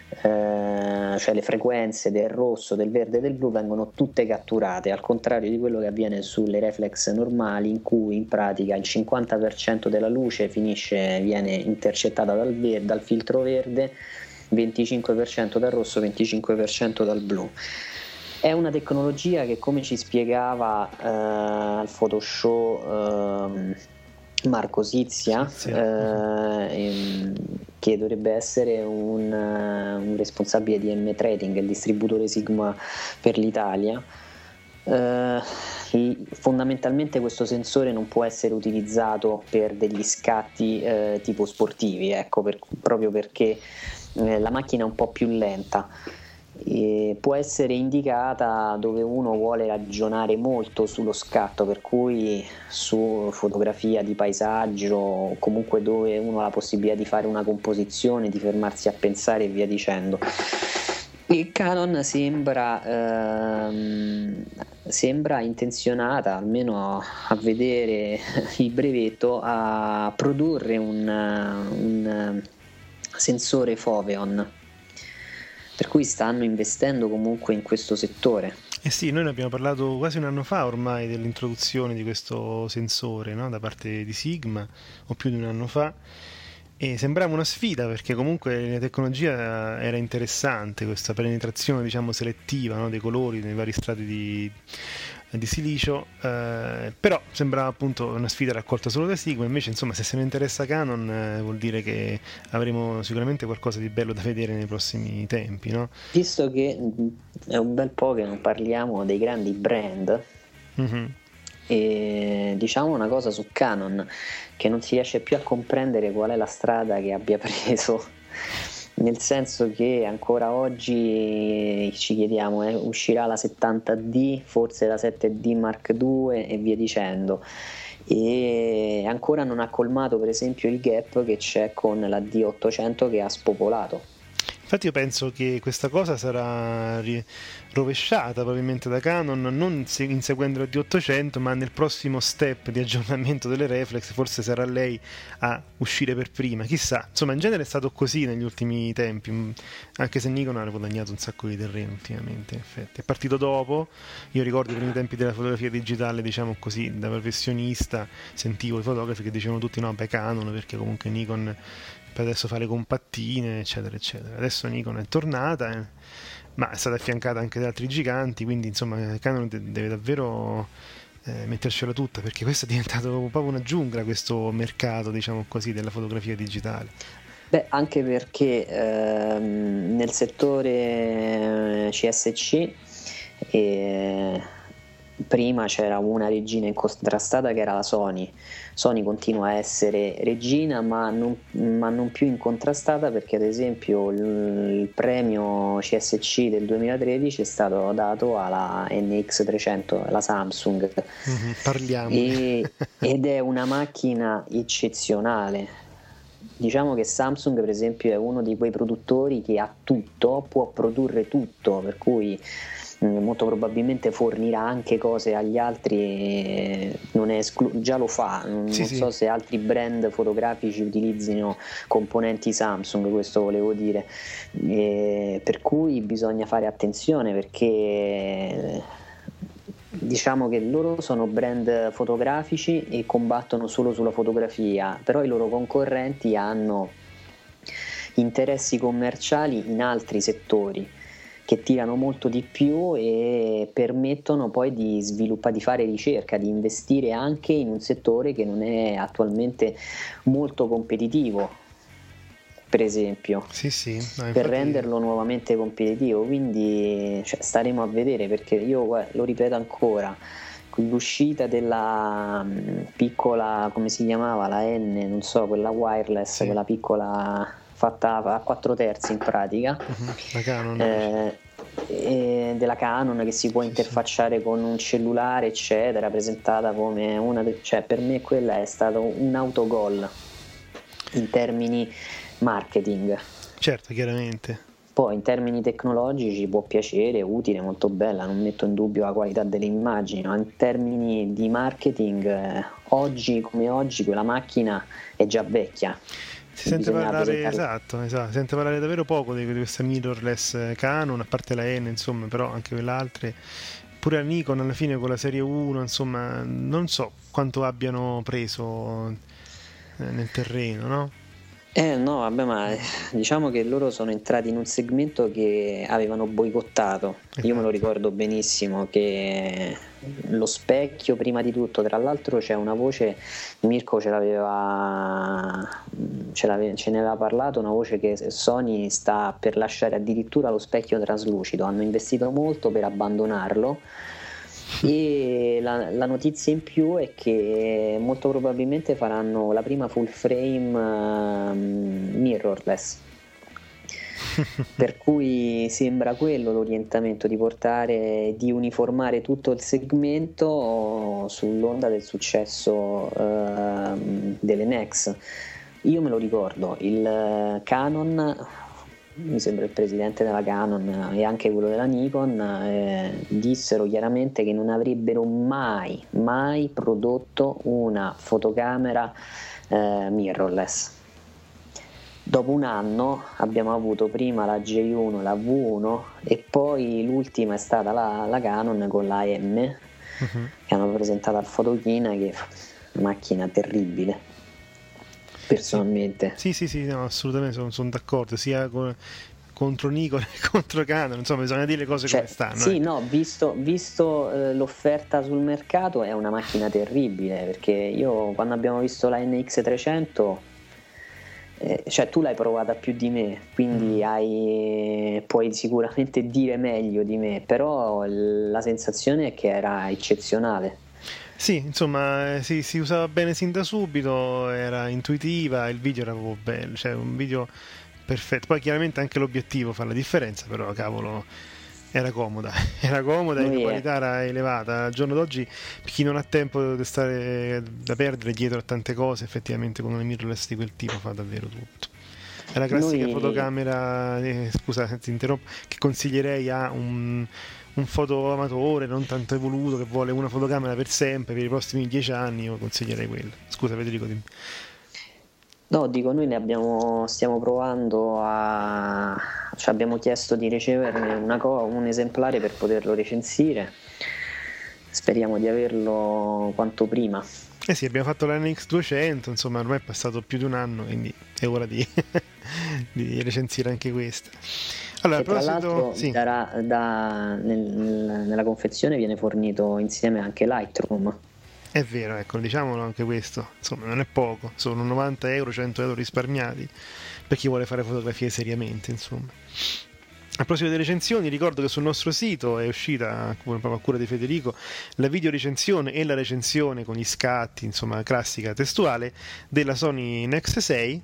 eh, cioè le frequenze del rosso, del verde e del blu vengono tutte catturate, al contrario di quello che avviene sulle reflex normali in cui in pratica il 50% della luce finisce, viene intercettata dal, ver- dal filtro verde, 25% dal rosso, 25% dal blu. È una tecnologia che come ci spiegava eh, al Photoshop eh, Marco Sizia. Eh, che dovrebbe essere un, un, responsabile di M Trading, il distributore Sigma per l'Italia. Uh, fondamentalmente questo sensore non può essere utilizzato per degli scatti uh, tipo sportivi, ecco, per, proprio perché uh, la macchina è un po' più lenta. Può essere indicata dove uno vuole ragionare molto sullo scatto, per cui su fotografia di paesaggio comunque dove uno ha la possibilità di fare una composizione, di fermarsi a pensare e via dicendo. Il Canon sembra, ehm, sembra intenzionata, almeno a vedere il brevetto, a produrre un, un sensore Foveon per cui stanno investendo comunque in questo settore. Eh sì, noi ne abbiamo parlato quasi un anno fa ormai dell'introduzione di questo sensore no? da parte di Sigma, o più di un anno fa, e sembrava una sfida perché comunque la tecnologia era interessante, questa penetrazione diciamo selettiva no? dei colori nei vari strati di, di silicio, eh, però sembrava appunto una sfida raccolta solo da Sigma, invece insomma se se ne interessa Canon eh, vuol dire che avremo sicuramente qualcosa di bello da vedere nei prossimi tempi. No? Visto che è un bel po' che non parliamo dei grandi brand, mm-hmm. e diciamo una cosa su Canon, che non si riesce più a comprendere qual è la strada che abbia preso nel senso che ancora oggi ci chiediamo eh, uscirà la 70D, forse la 7D Mark II e via dicendo. E ancora non ha colmato per esempio il gap che c'è con la D800 che ha spopolato Infatti io penso che questa cosa sarà rovesciata probabilmente da Canon, non inseguendo la D800, ma nel prossimo step di aggiornamento delle reflex forse sarà lei a uscire per prima, chissà. Insomma, in genere è stato così negli ultimi tempi, mm, anche se Nikon ha guadagnato un sacco di terreno ultimamente, in effetti. È partito dopo, io ricordo i primi tempi della fotografia digitale, diciamo così, da professionista, sentivo i fotografi che dicevano tutti no, beh Canon, perché comunque Nikon per adesso fa le compattine, eccetera, eccetera. Adesso Nikon è tornata, eh, ma è stata affiancata anche da altri giganti, quindi insomma Canon deve davvero eh, mettercela tutta, perché questo è diventato proprio una giungla, questo mercato, diciamo così, della fotografia digitale. Beh, anche perché ehm, nel settore CSC eh, prima c'era una regina incontrastata che era la Sony. Sony continua a essere regina ma non, ma non più incontrastata perché ad esempio il, il, premio CSC del 2013 è stato dato alla NX300, la Samsung. Mm-hmm, parliamo. E, ed è una macchina eccezionale. Diciamo che Samsung per esempio è uno di quei produttori che ha tutto, può produrre tutto, per cui molto probabilmente fornirà anche cose agli altri, esclu- già lo fa, non, sì, non sì. so se altri brand fotografici utilizzino componenti Samsung, questo volevo dire, e per cui bisogna fare attenzione perché diciamo che loro sono brand fotografici e combattono solo sulla fotografia, però i loro concorrenti hanno interessi commerciali in altri settori che tirano molto di più e permettono poi di sviluppare, di fare ricerca, di investire anche in un settore che non è attualmente molto competitivo, per esempio, sì, sì, no, infatti... per renderlo nuovamente competitivo. Quindi cioè, staremo a vedere perché io lo ripeto ancora. L'uscita della mm, piccola, come si chiamava, la N, non so, quella wireless, sì. quella piccola fatta a quattro terzi in pratica. Uh-huh. La Canon. Eh, della Canon che si può interfacciare con un cellulare eccetera presentata come una de- cioè per me quella è stato un autogol in termini marketing certo chiaramente poi in termini tecnologici può piacere, utile, molto bella, non metto in dubbio la qualità delle immagini, ma in termini di marketing, eh, oggi come oggi quella macchina è già vecchia. Si sente parlare, esatto, esatto, si sente parlare davvero poco di, di questa mirrorless Canon, a parte la N, insomma, però anche quelle altre. Pure la Nikon alla fine con la serie 1, insomma, non so quanto abbiano preso eh, nel terreno, no? Eh no, vabbè, ma diciamo che loro sono entrati in un segmento che avevano boicottato. Io me lo esatto. ricordo benissimo che lo specchio prima di tutto, tra l'altro c'è una voce, Mirko ce l'aveva, ce, l'aveva, ce ne aveva parlato, una voce che Sony sta per lasciare addirittura lo specchio traslucido, hanno investito molto per abbandonarlo E la, la, notizia in più è che molto probabilmente faranno la prima full frame uh, mirrorless. per cui sembra quello l'orientamento di portare di uniformare tutto il segmento sull'onda del successo uh, delle Nex io me lo ricordo il Canon mi sembra il presidente della Canon e anche quello della Nikon, eh, dissero chiaramente che non avrebbero mai, mai prodotto una fotocamera eh, mirrorless. Dopo un anno abbiamo avuto prima la J1, la V1 e poi l'ultima è stata la, la Canon con la M uh-huh. che hanno presentato al Fotochina che è una macchina terribile personalmente. Sì, sì, sì, no, assolutamente sono, sono d'accordo, sia con, contro Nikon che contro Canon, insomma bisogna dire le cose cioè, come stanno. Sì, eh. no, visto, visto eh, l'offerta sul mercato è una macchina terribile, perché io quando abbiamo visto la NX300... Eh, cioè tu l'hai provata più di me, quindi mm. hai, puoi sicuramente dire meglio di me, però la sensazione è che era eccezionale. Sì, insomma, eh, sì, si usava bene sin da subito, era intuitiva, il video era proprio bello, cioè un video perfetto. Poi chiaramente anche l'obiettivo fa la differenza, però cavolo, era comoda, era comoda e la qualità era elevata. Al giorno d'oggi chi non ha tempo da, stare, da perdere dietro a tante cose, effettivamente con una mirrorless di quel tipo fa davvero tutto. È la classica Noi... fotocamera, eh, scusa ti interrompo, che consiglierei a un un fotoamatore non tanto evoluto che vuole una fotocamera per sempre, per i prossimi dieci anni, io consiglierei quello. Scusa Federico, dimmi. No, dico, noi ne abbiamo, stiamo provando a... Cioè abbiamo chiesto di riceverne co- un esemplare per poterlo recensire. Speriamo di averlo quanto prima. Eh sì, abbiamo fatto la NX200, insomma ormai è passato più di un anno, quindi è ora di, di recensire anche questa. Allora, tra l'altro sì. darà, da, nel, nella confezione viene fornito insieme anche Lightroom. È vero, ecco, diciamolo anche questo, insomma non è poco, sono 90 euro, 100 euro risparmiati per chi vuole fare fotografie seriamente, insomma. A proposito delle recensioni, ricordo che sul nostro sito è uscita, proprio a cura di Federico, la video recensione e la recensione con gli scatti, insomma, classica testuale della Sony Nex 6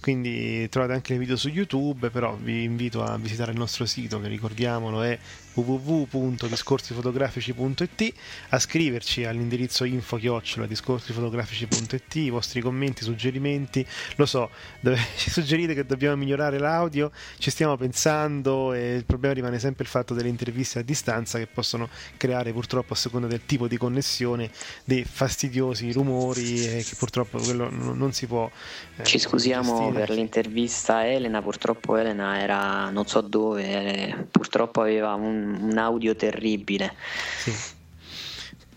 quindi trovate anche le video su YouTube, però vi invito a visitare il nostro sito che ricordiamolo è www.discorsifotografici.it a scriverci all'indirizzo info chiocciola discorsifotografici.it i vostri commenti, suggerimenti lo so, ci suggerite che dobbiamo migliorare l'audio ci stiamo pensando e il problema rimane sempre il fatto delle interviste a distanza che possono creare purtroppo a seconda del tipo di connessione dei fastidiosi rumori e che purtroppo quello non si può eh, ci scusiamo gestire. per l'intervista a Elena purtroppo Elena era non so dove eh, purtroppo aveva un un, audio terribile. Sì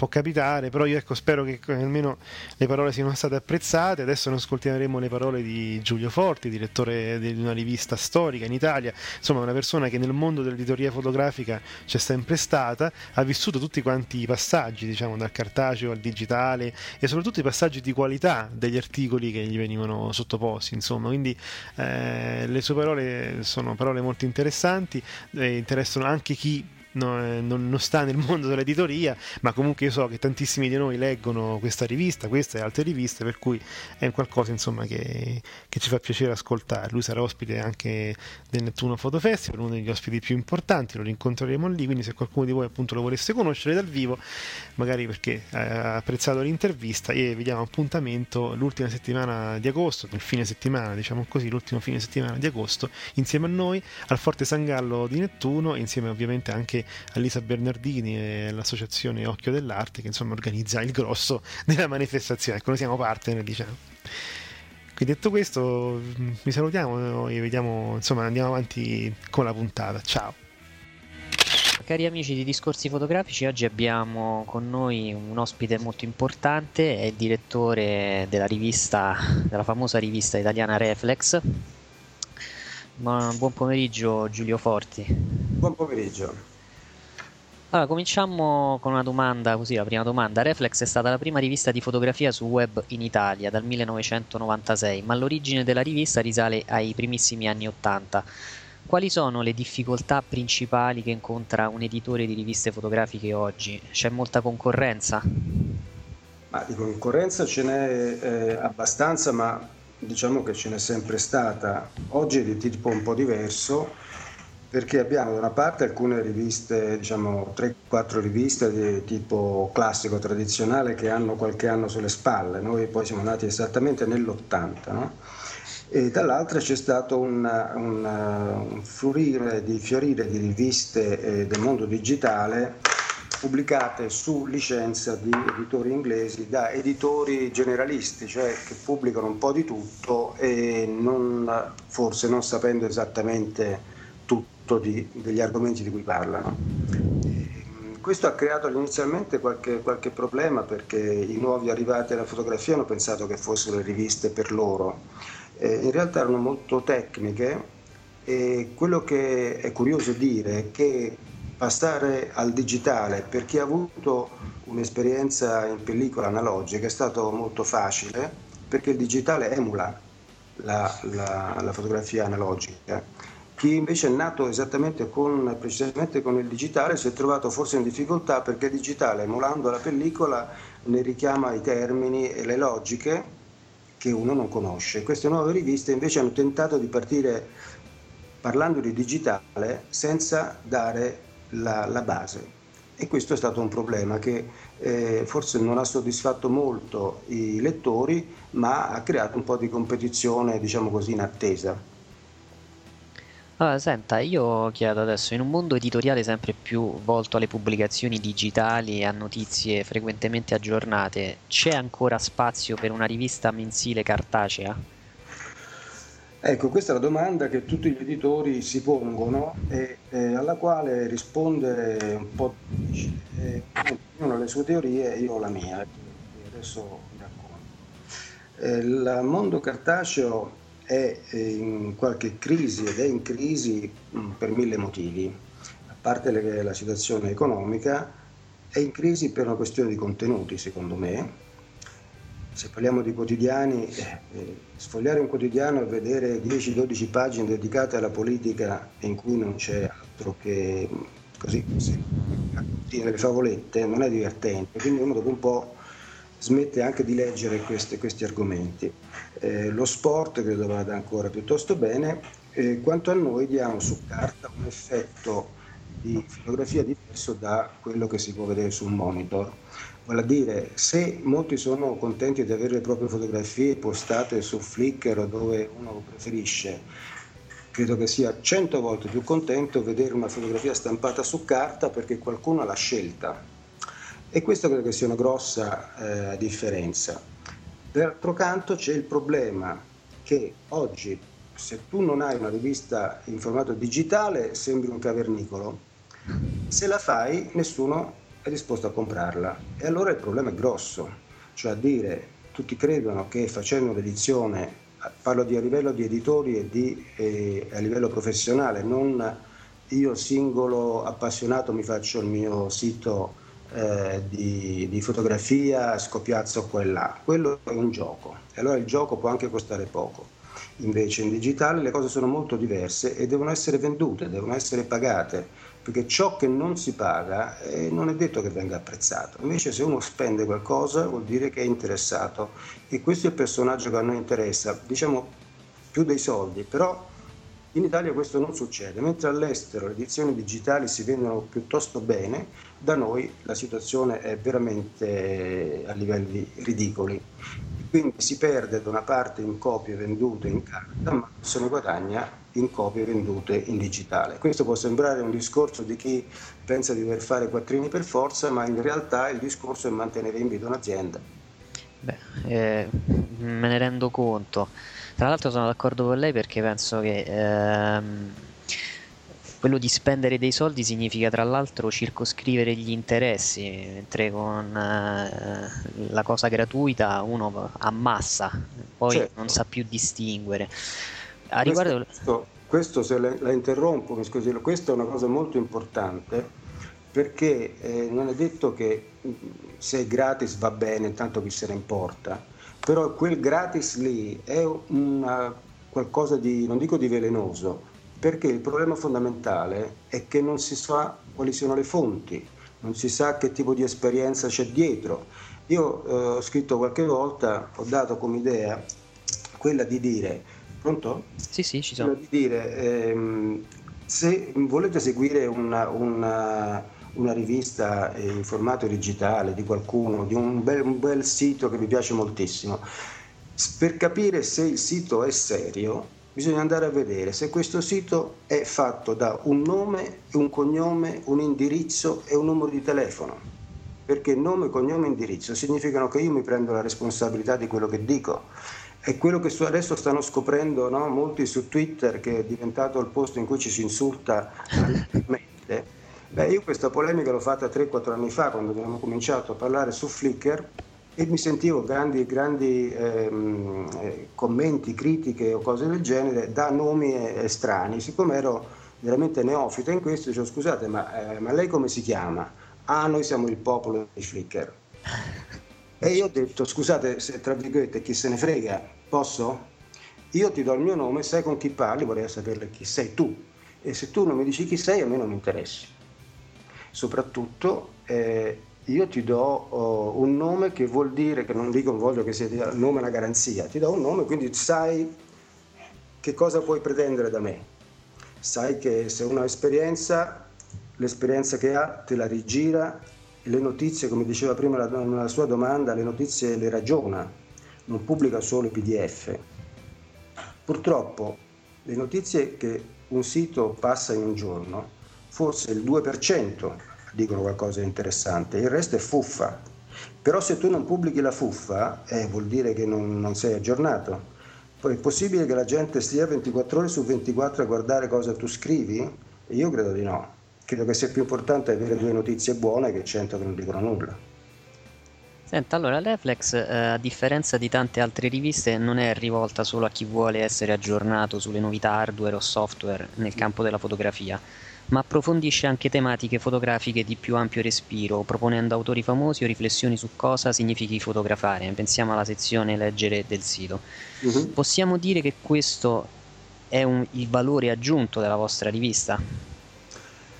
può capitare, però io ecco, spero che almeno le parole siano state apprezzate. Adesso ne ascolteremo le parole di Giulio Forti, direttore di una rivista storica in Italia, insomma una persona che nel mondo dell'editoria fotografica c'è sempre stata, ha vissuto tutti quanti i passaggi, diciamo, dal cartaceo al digitale e soprattutto i passaggi di qualità degli articoli che gli venivano sottoposti, insomma, quindi eh, le sue parole sono parole molto interessanti, eh, interessano anche chi no, non, non, sta nel mondo dell'editoria, ma comunque io so che tantissimi di noi leggono questa rivista, questa e altre riviste, per cui è qualcosa insomma, che, che, ci fa piacere ascoltare. Lui sarà ospite anche del Nettuno Photo Festival, uno degli ospiti più importanti, lo rincontreremo lì, quindi se qualcuno di voi appunto lo volesse conoscere dal vivo, magari perché ha apprezzato l'intervista, e vediamo appuntamento l'ultima settimana di agosto, il fine settimana, diciamo così, l'ultimo fine settimana di agosto, insieme a noi al Forte San Gallo di Nettuno, insieme ovviamente anche a Lisa Bernardini e all'associazione Occhio dell'Arte che insomma organizza il grosso della manifestazione. Ecco, noi siamo partner, diciamo. Quindi detto questo, vi salutiamo e vediamo, insomma, andiamo avanti con la puntata. Ciao. Cari amici di Discorsi Fotografici, oggi abbiamo con noi un ospite molto importante, è il direttore della rivista, della famosa rivista italiana Reflex. Buon pomeriggio Giulio Forti. Buon pomeriggio. Allora, cominciamo con una domanda, così la prima domanda. Reflex è stata la prima rivista di fotografia su web in Italia dal 1996, ma l'origine della rivista risale ai primissimi anni 80. Quali sono le difficoltà principali che incontra un editore di riviste fotografiche oggi? C'è molta concorrenza? Ma di concorrenza ce n'è eh, abbastanza, ma diciamo che ce n'è sempre stata. Oggi è di tipo un po' diverso perché abbiamo da una parte alcune riviste, diciamo 3-4 riviste di tipo classico, tradizionale, che hanno qualche anno sulle spalle. Noi poi siamo nati esattamente nell'80, no? e dall'altra c'è stato un, un, un fiorire, di, fiorire di riviste eh, del mondo digitale pubblicate su licenza di editori inglesi da editori generalisti, cioè che pubblicano un po' di tutto e non, forse non sapendo esattamente di, degli argomenti di cui parlano. Questo ha creato inizialmente qualche, qualche, problema perché i nuovi arrivati alla fotografia hanno pensato che fossero riviste per loro eh, in realtà erano molto tecniche e quello che è curioso dire è che passare al digitale per chi ha avuto un'esperienza in pellicola analogica è stato molto facile perché il digitale emula la, la, la fotografia analogica. Chi invece è nato esattamente con, precisamente con il digitale si è trovato forse in difficoltà perché il digitale emulando la pellicola ne richiama i termini e le logiche che uno non conosce. Queste nuove riviste invece hanno tentato di partire parlando di digitale senza dare la, la base e questo è stato un problema che eh, forse non ha soddisfatto molto i lettori ma ha creato un po' di competizione diciamo così in attesa. Allora, senta, io chiedo adesso, in un mondo editoriale sempre più volto alle pubblicazioni digitali e a notizie frequentemente aggiornate, c'è ancora spazio per una rivista mensile cartacea? Ecco, questa è la domanda che tutti gli editori si pongono e eh, alla quale rispondere un po' difficile. Eh, ognuno ha le sue teorie, io ho la mia, adesso vi racconto. Eh, il mondo cartaceo è in qualche crisi ed è in crisi mm, per mille motivi. A parte la situazione economica, è in crisi per una questione di contenuti, secondo me. Se parliamo di quotidiani, eh, eh sfogliare un quotidiano e vedere 10-12 pagine dedicate alla politica in cui non c'è altro che mm, così, le favolette, non è divertente, quindi uno dopo un po' smette anche di leggere queste, questi argomenti. Eh, lo sport credo vada ancora piuttosto bene, eh, quanto a noi diamo su carta un effetto di fotografia diverso da quello che si può vedere su un monitor. Vale dire, se molti sono contenti di avere le proprie fotografie postate su Flickr o dove uno preferisce, credo che sia cento volte più contento vedere una fotografia stampata su carta perché qualcuno l'ha scelta e questo credo che sia una grossa eh, differenza. D'altro canto c'è il problema che oggi se tu non hai una rivista in formato digitale sembri un cavernicolo, se la fai nessuno è disposto a comprarla. E allora il problema è grosso, cioè a dire tutti credono che facendo l'edizione, parlo di a livello di editori e di, eh, a livello professionale, non io singolo appassionato mi faccio il mio sito eh, di, di, fotografia, scopiazzo qua e là. Quello è un gioco e allora il gioco può anche costare poco. Invece in digitale le cose sono molto diverse e devono essere vendute, devono essere pagate, perché ciò che non si paga eh, non è detto che venga apprezzato. Invece se uno spende qualcosa vuol dire che è interessato e questo è il personaggio che a noi interessa, diciamo più dei soldi, però in Italia questo non succede, mentre all'estero le edizioni digitali si vendono piuttosto bene, da noi la situazione è veramente a livelli ridicoli. Quindi si perde da una parte in copie vendute in carta, ma se ne guadagna in copie vendute in digitale. Questo può sembrare un discorso di chi pensa di dover fare quattrini per forza, ma in realtà il discorso è mantenere in vita un'azienda. Beh, eh, me ne rendo conto. Tra l'altro sono d'accordo con lei perché penso che ehm, quello di spendere dei soldi significa tra l'altro circoscrivere gli interessi, mentre con eh, la cosa gratuita uno ammassa, poi certo. non sa più distinguere. A riguardo... questo, questo, se la, la interrompo, mi scusi, questa è una cosa molto importante perché eh, non è detto che se è gratis va bene, tanto chi se ne importa però quel gratis lì è una, qualcosa di, non dico di velenoso, perché il problema fondamentale è che non si sa quali siano le fonti, non si sa che tipo di esperienza c'è dietro. Io eh, ho scritto qualche volta, ho dato come idea quella di dire, pronto? Sì, sì, ci sono. Di dire, ehm, se volete seguire una, una, una rivista in formato digitale di qualcuno, di un bel, un bel sito che vi piace moltissimo, per capire se il sito è serio, bisogna andare a vedere se questo sito è fatto da un nome, un cognome, un indirizzo e un numero di telefono. Perché nome, cognome e indirizzo significano che io mi prendo la responsabilità di quello che dico. È quello che adesso stanno scoprendo no? molti su Twitter, che è diventato il posto in cui ci si insulta Beh, io questa polemica l'ho fatta 3-4 anni fa, quando abbiamo cominciato a parlare su Flickr e mi sentivo grandi, grandi ehm, eh, commenti, critiche o cose del genere da nomi estranei. Siccome ero veramente neofita in questo, dicevo scusate, ma, eh, ma lei come si chiama? Ah, noi siamo il popolo di Flickr. E io ho detto, scusate, se tra virgolette chi se ne frega, posso? Io ti do il mio nome, sai con chi parli, vorrei sapere chi sei tu. E se tu non mi dici chi sei, a me non mi interessi. Soprattutto eh, io ti do oh, un nome che vuol dire, che non dico, non voglio che sia il nome una garanzia, ti do un nome, quindi sai che cosa puoi pretendere da me. Sai che se uno ha esperienza, l'esperienza che ha te la rigira, le notizie, come diceva prima nella sua domanda, le notizie le ragiona, non pubblica solo i PDF. Purtroppo le notizie che un sito passa in un giorno, forse il 2% dicono qualcosa di interessante, il resto è fuffa. Però se tu non pubblichi la fuffa, eh, vuol dire che non, non sei aggiornato. Poi è possibile che la gente stia 24 ore su 24 a guardare cosa tu scrivi? Io credo di no. Credo che sia più importante avere due notizie buone che 100 che non dicono nulla. Senta, allora l'Eflex, eh, a differenza di tante altre riviste, non è rivolta solo a chi vuole essere aggiornato sulle novità hardware o software nel campo della fotografia ma approfondisce anche tematiche fotografiche di più ampio respiro, proponendo autori famosi o riflessioni su cosa significhi fotografare. Pensiamo alla sezione leggere del sito. Uh-huh. Possiamo dire che questo è un, il valore aggiunto della vostra rivista?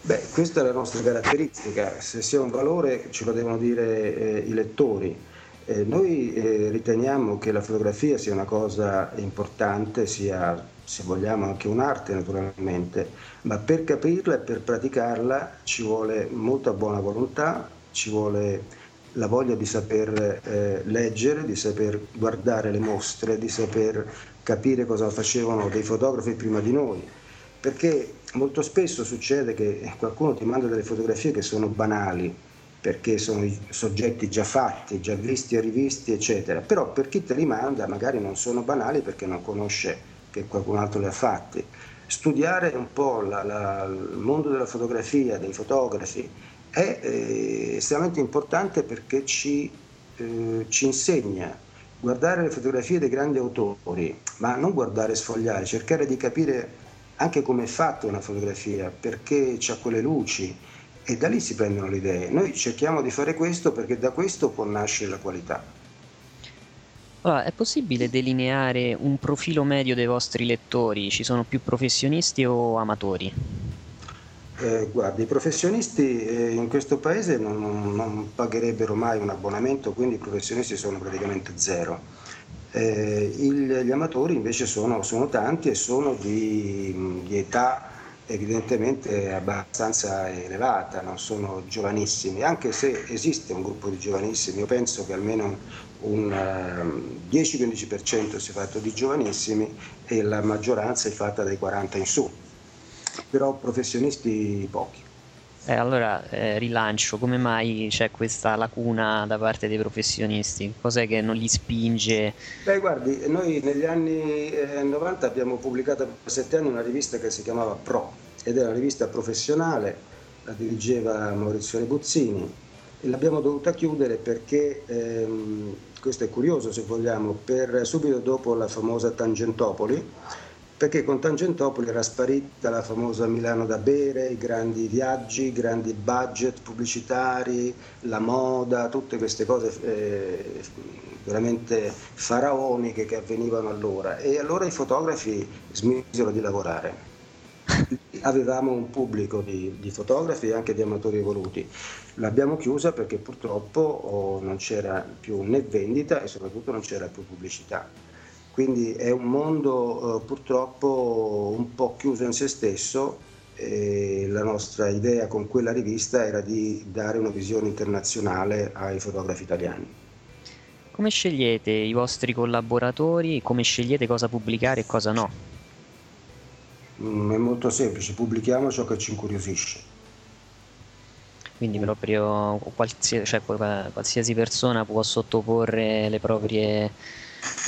Beh, questa è la nostra caratteristica, se sia un valore ce lo devono dire eh, i lettori. Eh, noi eh, riteniamo che la fotografia sia una cosa importante, sia se vogliamo anche un'arte naturalmente, ma per capirla e per praticarla ci vuole molta buona volontà, ci vuole la voglia di saper eh, leggere, di saper guardare le mostre, di saper capire cosa facevano dei fotografi prima di noi, perché molto spesso succede che qualcuno ti manda delle fotografie che sono banali, perché sono soggetti già fatti, già visti e rivisti, eccetera, però per chi te li manda magari non sono banali perché non conosce che qualcun altro le ha fatte. Studiare un po' la, la, il mondo della fotografia, dei fotografi, è eh, estremamente importante perché ci, eh, ci insegna guardare le fotografie dei grandi autori, ma non guardare e sfogliare, cercare di capire anche come è fatta una fotografia, perché c'ha quelle luci e da lì si prendono le idee. Noi cerchiamo di fare questo perché da questo può nascere la qualità. Allora, è possibile delineare un profilo medio dei vostri lettori? Ci sono più professionisti o amatori? Eh, guardi, i professionisti eh, in questo paese non, non, pagherebbero mai un abbonamento, quindi i professionisti sono praticamente zero. Eh, il, gli amatori invece sono, sono, tanti e sono di, di, età evidentemente abbastanza elevata, non sono giovanissimi, anche se esiste un gruppo di giovanissimi, io penso che almeno un 10-15% ehm, si è fatto di giovanissimi e la maggioranza è fatta dai 40 in su, però professionisti pochi. Eh, allora eh, rilancio, come mai c'è questa lacuna da parte dei professionisti? Cos'è che non li spinge? Beh, guardi, noi negli anni eh, 90 abbiamo pubblicato per sette anni una rivista che si chiamava Pro ed era una rivista professionale, la dirigeva Maurizio Rebuzzini e l'abbiamo dovuta chiudere perché ehm, questo è curioso se vogliamo, per subito dopo la famosa Tangentopoli, perché con Tangentopoli era sparita la famosa Milano da bere, i grandi viaggi, i grandi budget pubblicitari, la moda, tutte queste cose eh, veramente faraoniche che avvenivano allora. E allora i fotografi smisero di lavorare. avevamo un pubblico di, di, fotografi e anche di amatori evoluti. L'abbiamo chiusa perché purtroppo oh, non c'era più né vendita e soprattutto non c'era più pubblicità. Quindi è un mondo eh, purtroppo un po' chiuso in se stesso e la nostra idea con quella rivista era di dare una visione internazionale ai fotografi italiani. Come scegliete i vostri collaboratori? Come scegliete cosa pubblicare e cosa no? Mm, è molto semplice, pubblichiamo ciò che ci incuriosisce. Quindi proprio qualsiasi, cioè, qualsiasi persona può sottoporre le proprie...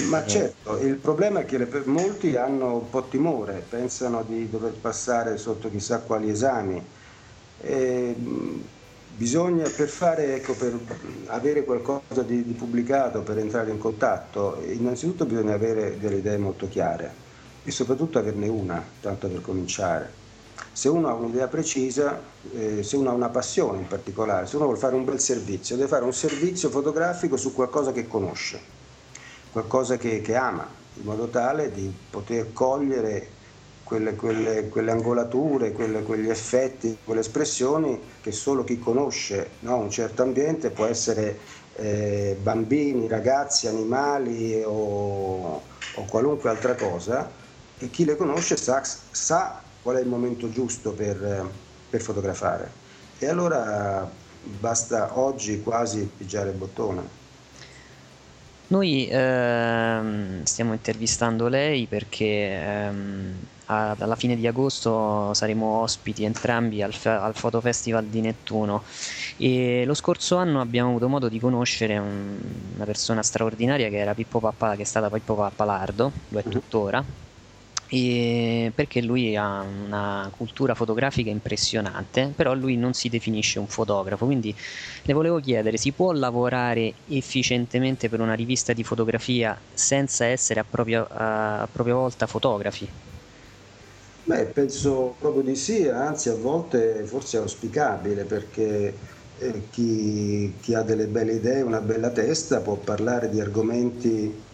Ma eh... certo, il problema è che le, molti hanno un po' timore, pensano di dover passare sotto chissà quali esami. E, Bisogna per fare, ecco, per avere qualcosa di, di, pubblicato, per entrare in contatto, innanzitutto bisogna avere delle idee molto chiare e soprattutto averne una, tanto per cominciare. Se uno ha un'idea precisa, eh, se uno ha una passione in particolare, se uno vuole fare un bel servizio, deve fare un servizio fotografico su qualcosa che conosce, qualcosa che, che ama, in modo tale di poter cogliere quelle, quelle, quelle angolature, quelle, quegli effetti, quelle espressioni che solo chi conosce no, un certo ambiente può essere eh, bambini, ragazzi, animali o, o, qualunque altra cosa e chi le conosce sa, sa qual è il momento giusto per, per fotografare. E allora basta oggi quasi pigiare il bottone. Noi ehm, stiamo intervistando lei perché ehm, a, alla fine di agosto saremo ospiti entrambi al, al Photo Festival di Nettuno e lo scorso anno abbiamo avuto modo di conoscere un, una persona straordinaria che era Pippo Pappa, che è stata Pippo Pappalardo, lo è mhm. tuttora e perché lui ha una cultura fotografica impressionante, però lui non si definisce un fotografo, quindi le volevo chiedere, si può lavorare efficientemente per una rivista di fotografia senza essere a propria, a propria volta fotografi? Beh, penso proprio di sì, anzi a volte forse è auspicabile perché eh, chi, chi, ha delle belle idee, una bella testa può parlare di argomenti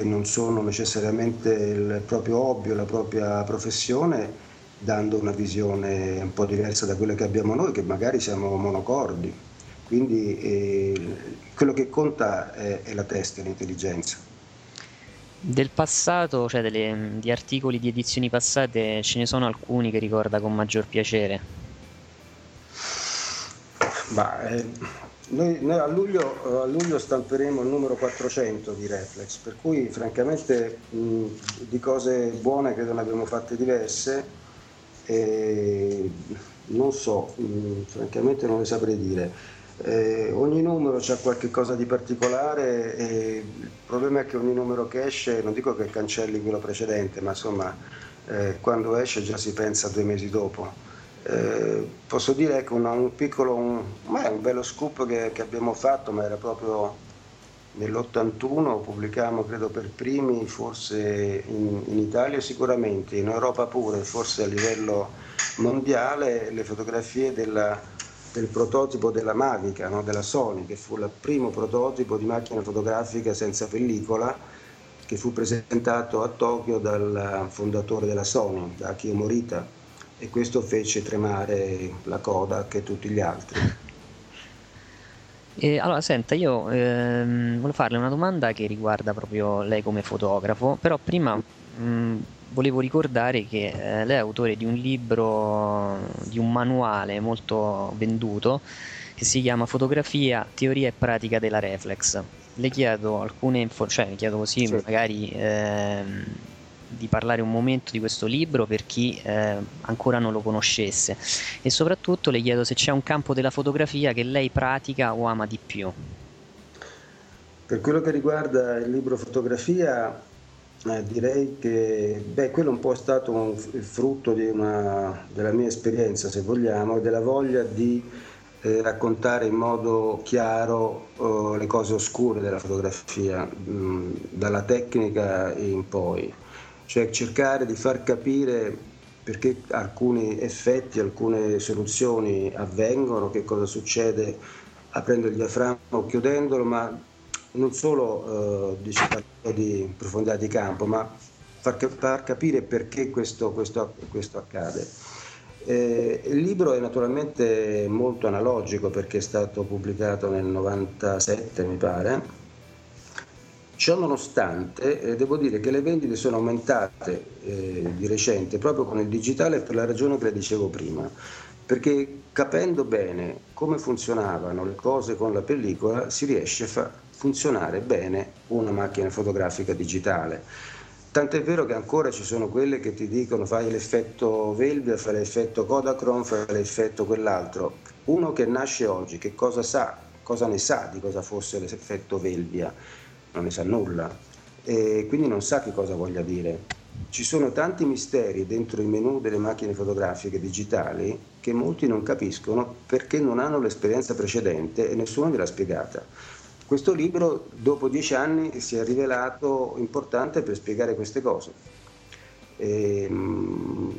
che non sono necessariamente il proprio hobby o la propria professione, dando una visione un po' diversa da quella che abbiamo noi, che magari siamo monocordi. Quindi eh, quello che conta è, è la testa l'intelligenza. Del passato, cioè delle, di articoli di edizioni passate, ce ne sono alcuni che ricorda con maggior piacere? Bah, eh, noi, noi a, luglio, a, luglio, stamperemo il numero 400 di Reflex, per cui francamente mh, di cose buone credo ne abbiamo fatte diverse e non so, mh, francamente non le saprei dire. Eh, ogni numero ha qualche cosa di particolare e il problema è che ogni numero che esce, non dico che cancelli quello precedente, ma insomma eh, quando esce già si pensa due mesi dopo. Eh, posso dire che un, un piccolo, un, un bello scoop che, che, abbiamo fatto, ma era proprio nell'81, pubblicavamo credo per primi, forse in, in Italia sicuramente, in Europa pure, forse a livello mondiale, le fotografie della del prototipo della Mavica, no? della Sony, che fu il primo prototipo di macchina fotografica senza pellicola che fu presentato a Tokyo dal fondatore della Sony, Akio Morita, e questo fece tremare la Kodak e tutti gli altri. E allora, senta, io ehm, volevo farle una domanda che riguarda proprio lei come fotografo, però prima mh, volevo ricordare che eh, lei è autore di un libro, di un manuale molto venduto che si chiama Fotografia, teoria e pratica della reflex. Le chiedo alcune informazioni, cioè le chiedo così sì. magari ehm, di parlare un momento di questo libro per chi eh, ancora non lo conoscesse e soprattutto le chiedo se c'è un campo della fotografia che lei pratica o ama di più. Per quello che riguarda il libro fotografia, eh, direi che beh, quello un po' è stato un, il frutto una, della mia esperienza, se vogliamo, e della voglia di eh, raccontare in modo chiaro oh, le cose oscure della fotografia, mh, dalla tecnica in poi, cioè cercare di far capire perché alcuni effetti, alcune soluzioni avvengono, che cosa succede aprendo il diaframma o chiudendolo, ma non solo eh, diciamo, di profondità di campo, ma far, far capire perché questo, questo, questo accade. Eh, il libro è naturalmente molto analogico perché è stato pubblicato nel 97, mi pare. Ciò nonostante, eh, devo dire che le vendite sono aumentate eh, di recente proprio con il digitale per la ragione che le dicevo prima, perché capendo bene come funzionavano le cose con la pellicola si riesce a far funzionare bene una macchina fotografica digitale. Tant'è vero che ancora ci sono quelle che ti dicono fai l'effetto Velvia, fai l'effetto Kodachrome, fai l'effetto quell'altro. Uno che nasce oggi, che cosa sa, cosa ne sa di cosa fosse l'effetto Velvia? Non ne sa nulla e quindi non sa che cosa voglia dire. Ci sono tanti misteri dentro i menu delle macchine fotografiche digitali che molti non capiscono perché non hanno l'esperienza precedente e nessuno gliel'ha spiegata. Questo libro dopo dieci anni si è rivelato importante per spiegare queste cose. E,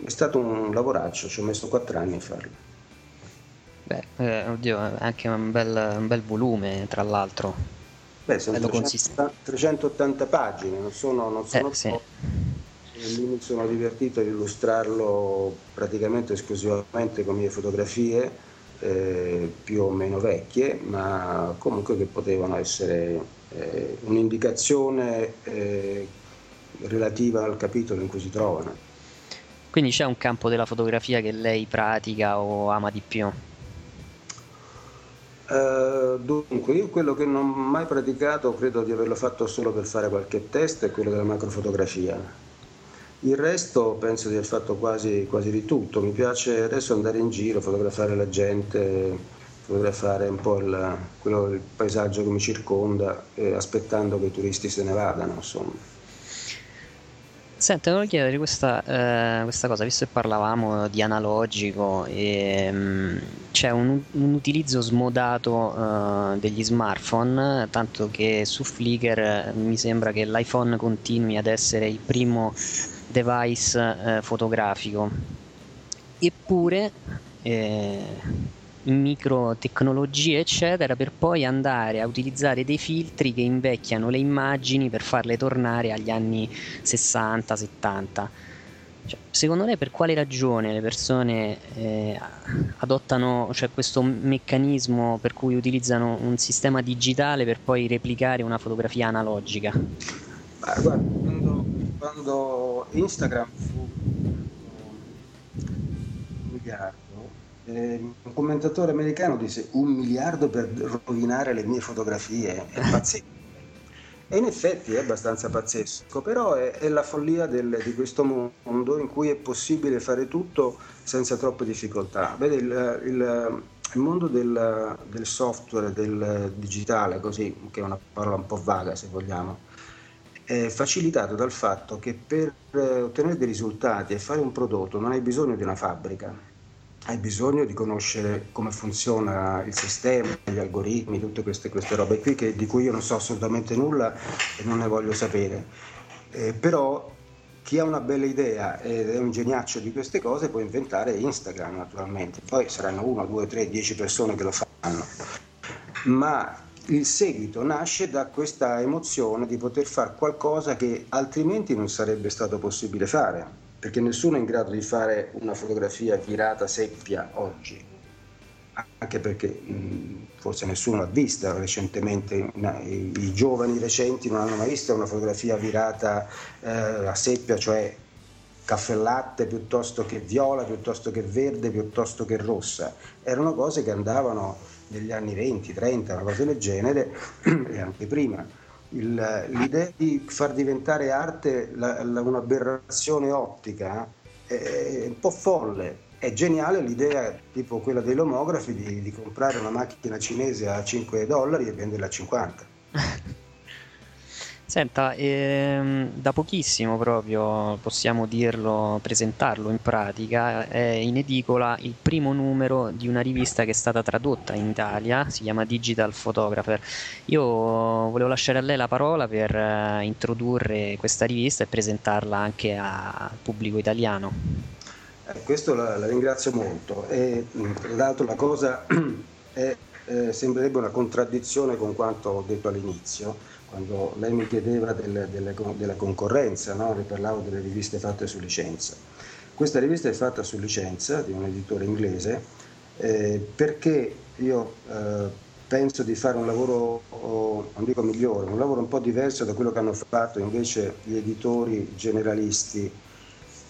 è stato un lavoraccio, ci ho messo quattro anni a farlo. Beh, eh, oddio, è anche un bel, un bel, volume, tra l'altro. Beh, sono 300, 380 pagine, non sono, non sono eh, sì. Lì mi sono divertito ad illustrarlo praticamente esclusivamente con mie fotografie eh, più o meno vecchie, ma comunque che potevano essere eh, un'indicazione eh, relativa al capitolo in cui si trovano. Quindi c'è un campo della fotografia che lei pratica o ama di più? Uh, dunque, io quello che non ho mai praticato, credo di averlo fatto solo per fare qualche test, è quello della macrofotografia il resto penso di aver fatto quasi, quasi di tutto, mi piace adesso andare in giro, fotografare la gente, fotografare un po' il, quello, il paesaggio che mi circonda, eh, aspettando che i turisti se ne vadano. Insomma. Senti, volevo chiedere questa, eh, questa, cosa, visto che parlavamo di analogico, e, um, c'è un, un, utilizzo smodato uh, degli smartphone, tanto che su Flickr eh, mi sembra che l'iPhone continui ad essere il primo device eh, fotografico. Eppure eh, microtecnologie eccetera per poi andare a utilizzare dei filtri che invecchiano le immagini per farle tornare agli anni 60-70 cioè, secondo lei per quale ragione le persone eh, adottano cioè, questo meccanismo per cui utilizzano un sistema digitale per poi replicare una fotografia analogica? Ah, guarda, quando, quando Instagram fu un miliardo, eh, un commentatore americano disse un miliardo per rovinare le mie fotografie, è pazzesco. E in effetti è abbastanza pazzesco, però è, è la follia del, di questo mondo in cui è possibile fare tutto senza troppe difficoltà. Vede, il, il, il mondo del, del, software, del digitale, così, che è una parola un po' vaga se vogliamo, è facilitato dal fatto che per eh, ottenere dei risultati e fare un prodotto non hai bisogno di una fabbrica, hai bisogno di conoscere come funziona il sistema, gli algoritmi, tutte queste, queste robe qui che, di cui io non so assolutamente nulla e non ne voglio sapere. Eh, però chi ha una bella idea ed è un geniaccio di queste cose può inventare Instagram naturalmente, poi saranno uno, due, tre, dieci persone che lo fanno. Ma il seguito nasce da questa emozione di poter fare qualcosa che altrimenti non sarebbe stato possibile fare, perché nessuno è in grado di fare una fotografia virata seppia oggi, anche perché mh, forse nessuno l'ha vista recentemente, i, i, giovani recenti non hanno mai visto una fotografia virata eh, a seppia, cioè caffè latte piuttosto che viola, piuttosto che verde, piuttosto che rossa. Erano cose che andavano negli anni 20, 30, una cosa del genere, e anche prima. Il, l'idea di far diventare arte la, la, un'aberrazione ottica è un po' folle. È geniale l'idea, tipo quella dei lomografi, di, di comprare una macchina cinese a 5 dollari e venderla a 50. Senta, ehm, da pochissimo proprio possiamo dirlo, presentarlo in pratica, è in edicola il primo numero di una rivista che è stata tradotta in Italia, si chiama Digital Photographer. Io volevo lasciare a lei la parola per uh, introdurre questa rivista e presentarla anche al pubblico italiano. Eh, questo la, la, ringrazio molto e tra l'altro la cosa è, eh, sembrerebbe una contraddizione con quanto ho detto all'inizio quando lei mi chiedeva del, delle, della concorrenza, no? parlavo delle riviste fatte su licenza. questa rivista è fatta su licenza di un editore inglese eh, perché io eh, penso di fare un lavoro, oh, non dico migliore, un lavoro un po' diverso da quello che hanno fatto invece gli editori generalisti,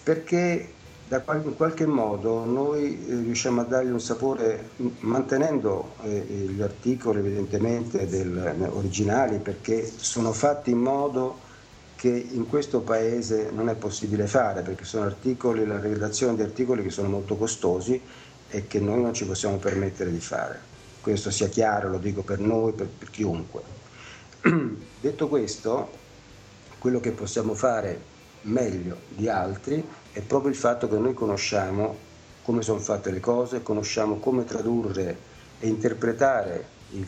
perché in qualche modo noi eh, riusciamo a dargli un sapore mantenendo eh, gli articoli evidentemente del, originali perché sono fatti in modo che in questo paese non è possibile fare perché sono articoli, la redazione di articoli che sono molto costosi e che noi non ci possiamo permettere di fare. Questo sia chiaro, lo dico per noi, per, per chiunque. Detto questo, quello che possiamo fare meglio di altri è proprio il fatto che noi conosciamo come sono fatte le cose, conosciamo come tradurre e interpretare il,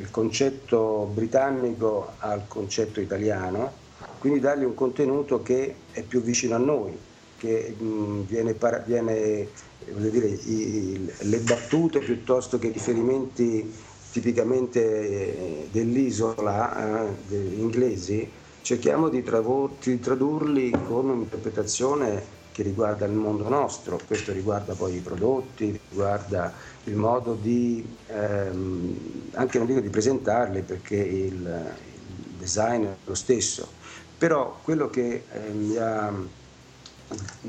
il concetto britannico al concetto italiano quindi dargli un contenuto che è più vicino a noi, che viene, viene dire, i, le battute piuttosto che i riferimenti tipicamente eh, dell'isola eh, inglesi, cerchiamo di, di tradurli con un'interpretazione che riguarda il mondo nostro, questo riguarda poi i prodotti, riguarda il modo di, ehm, anche non dico di presentarli perché il, il design è lo stesso, però quello che eh, mi ha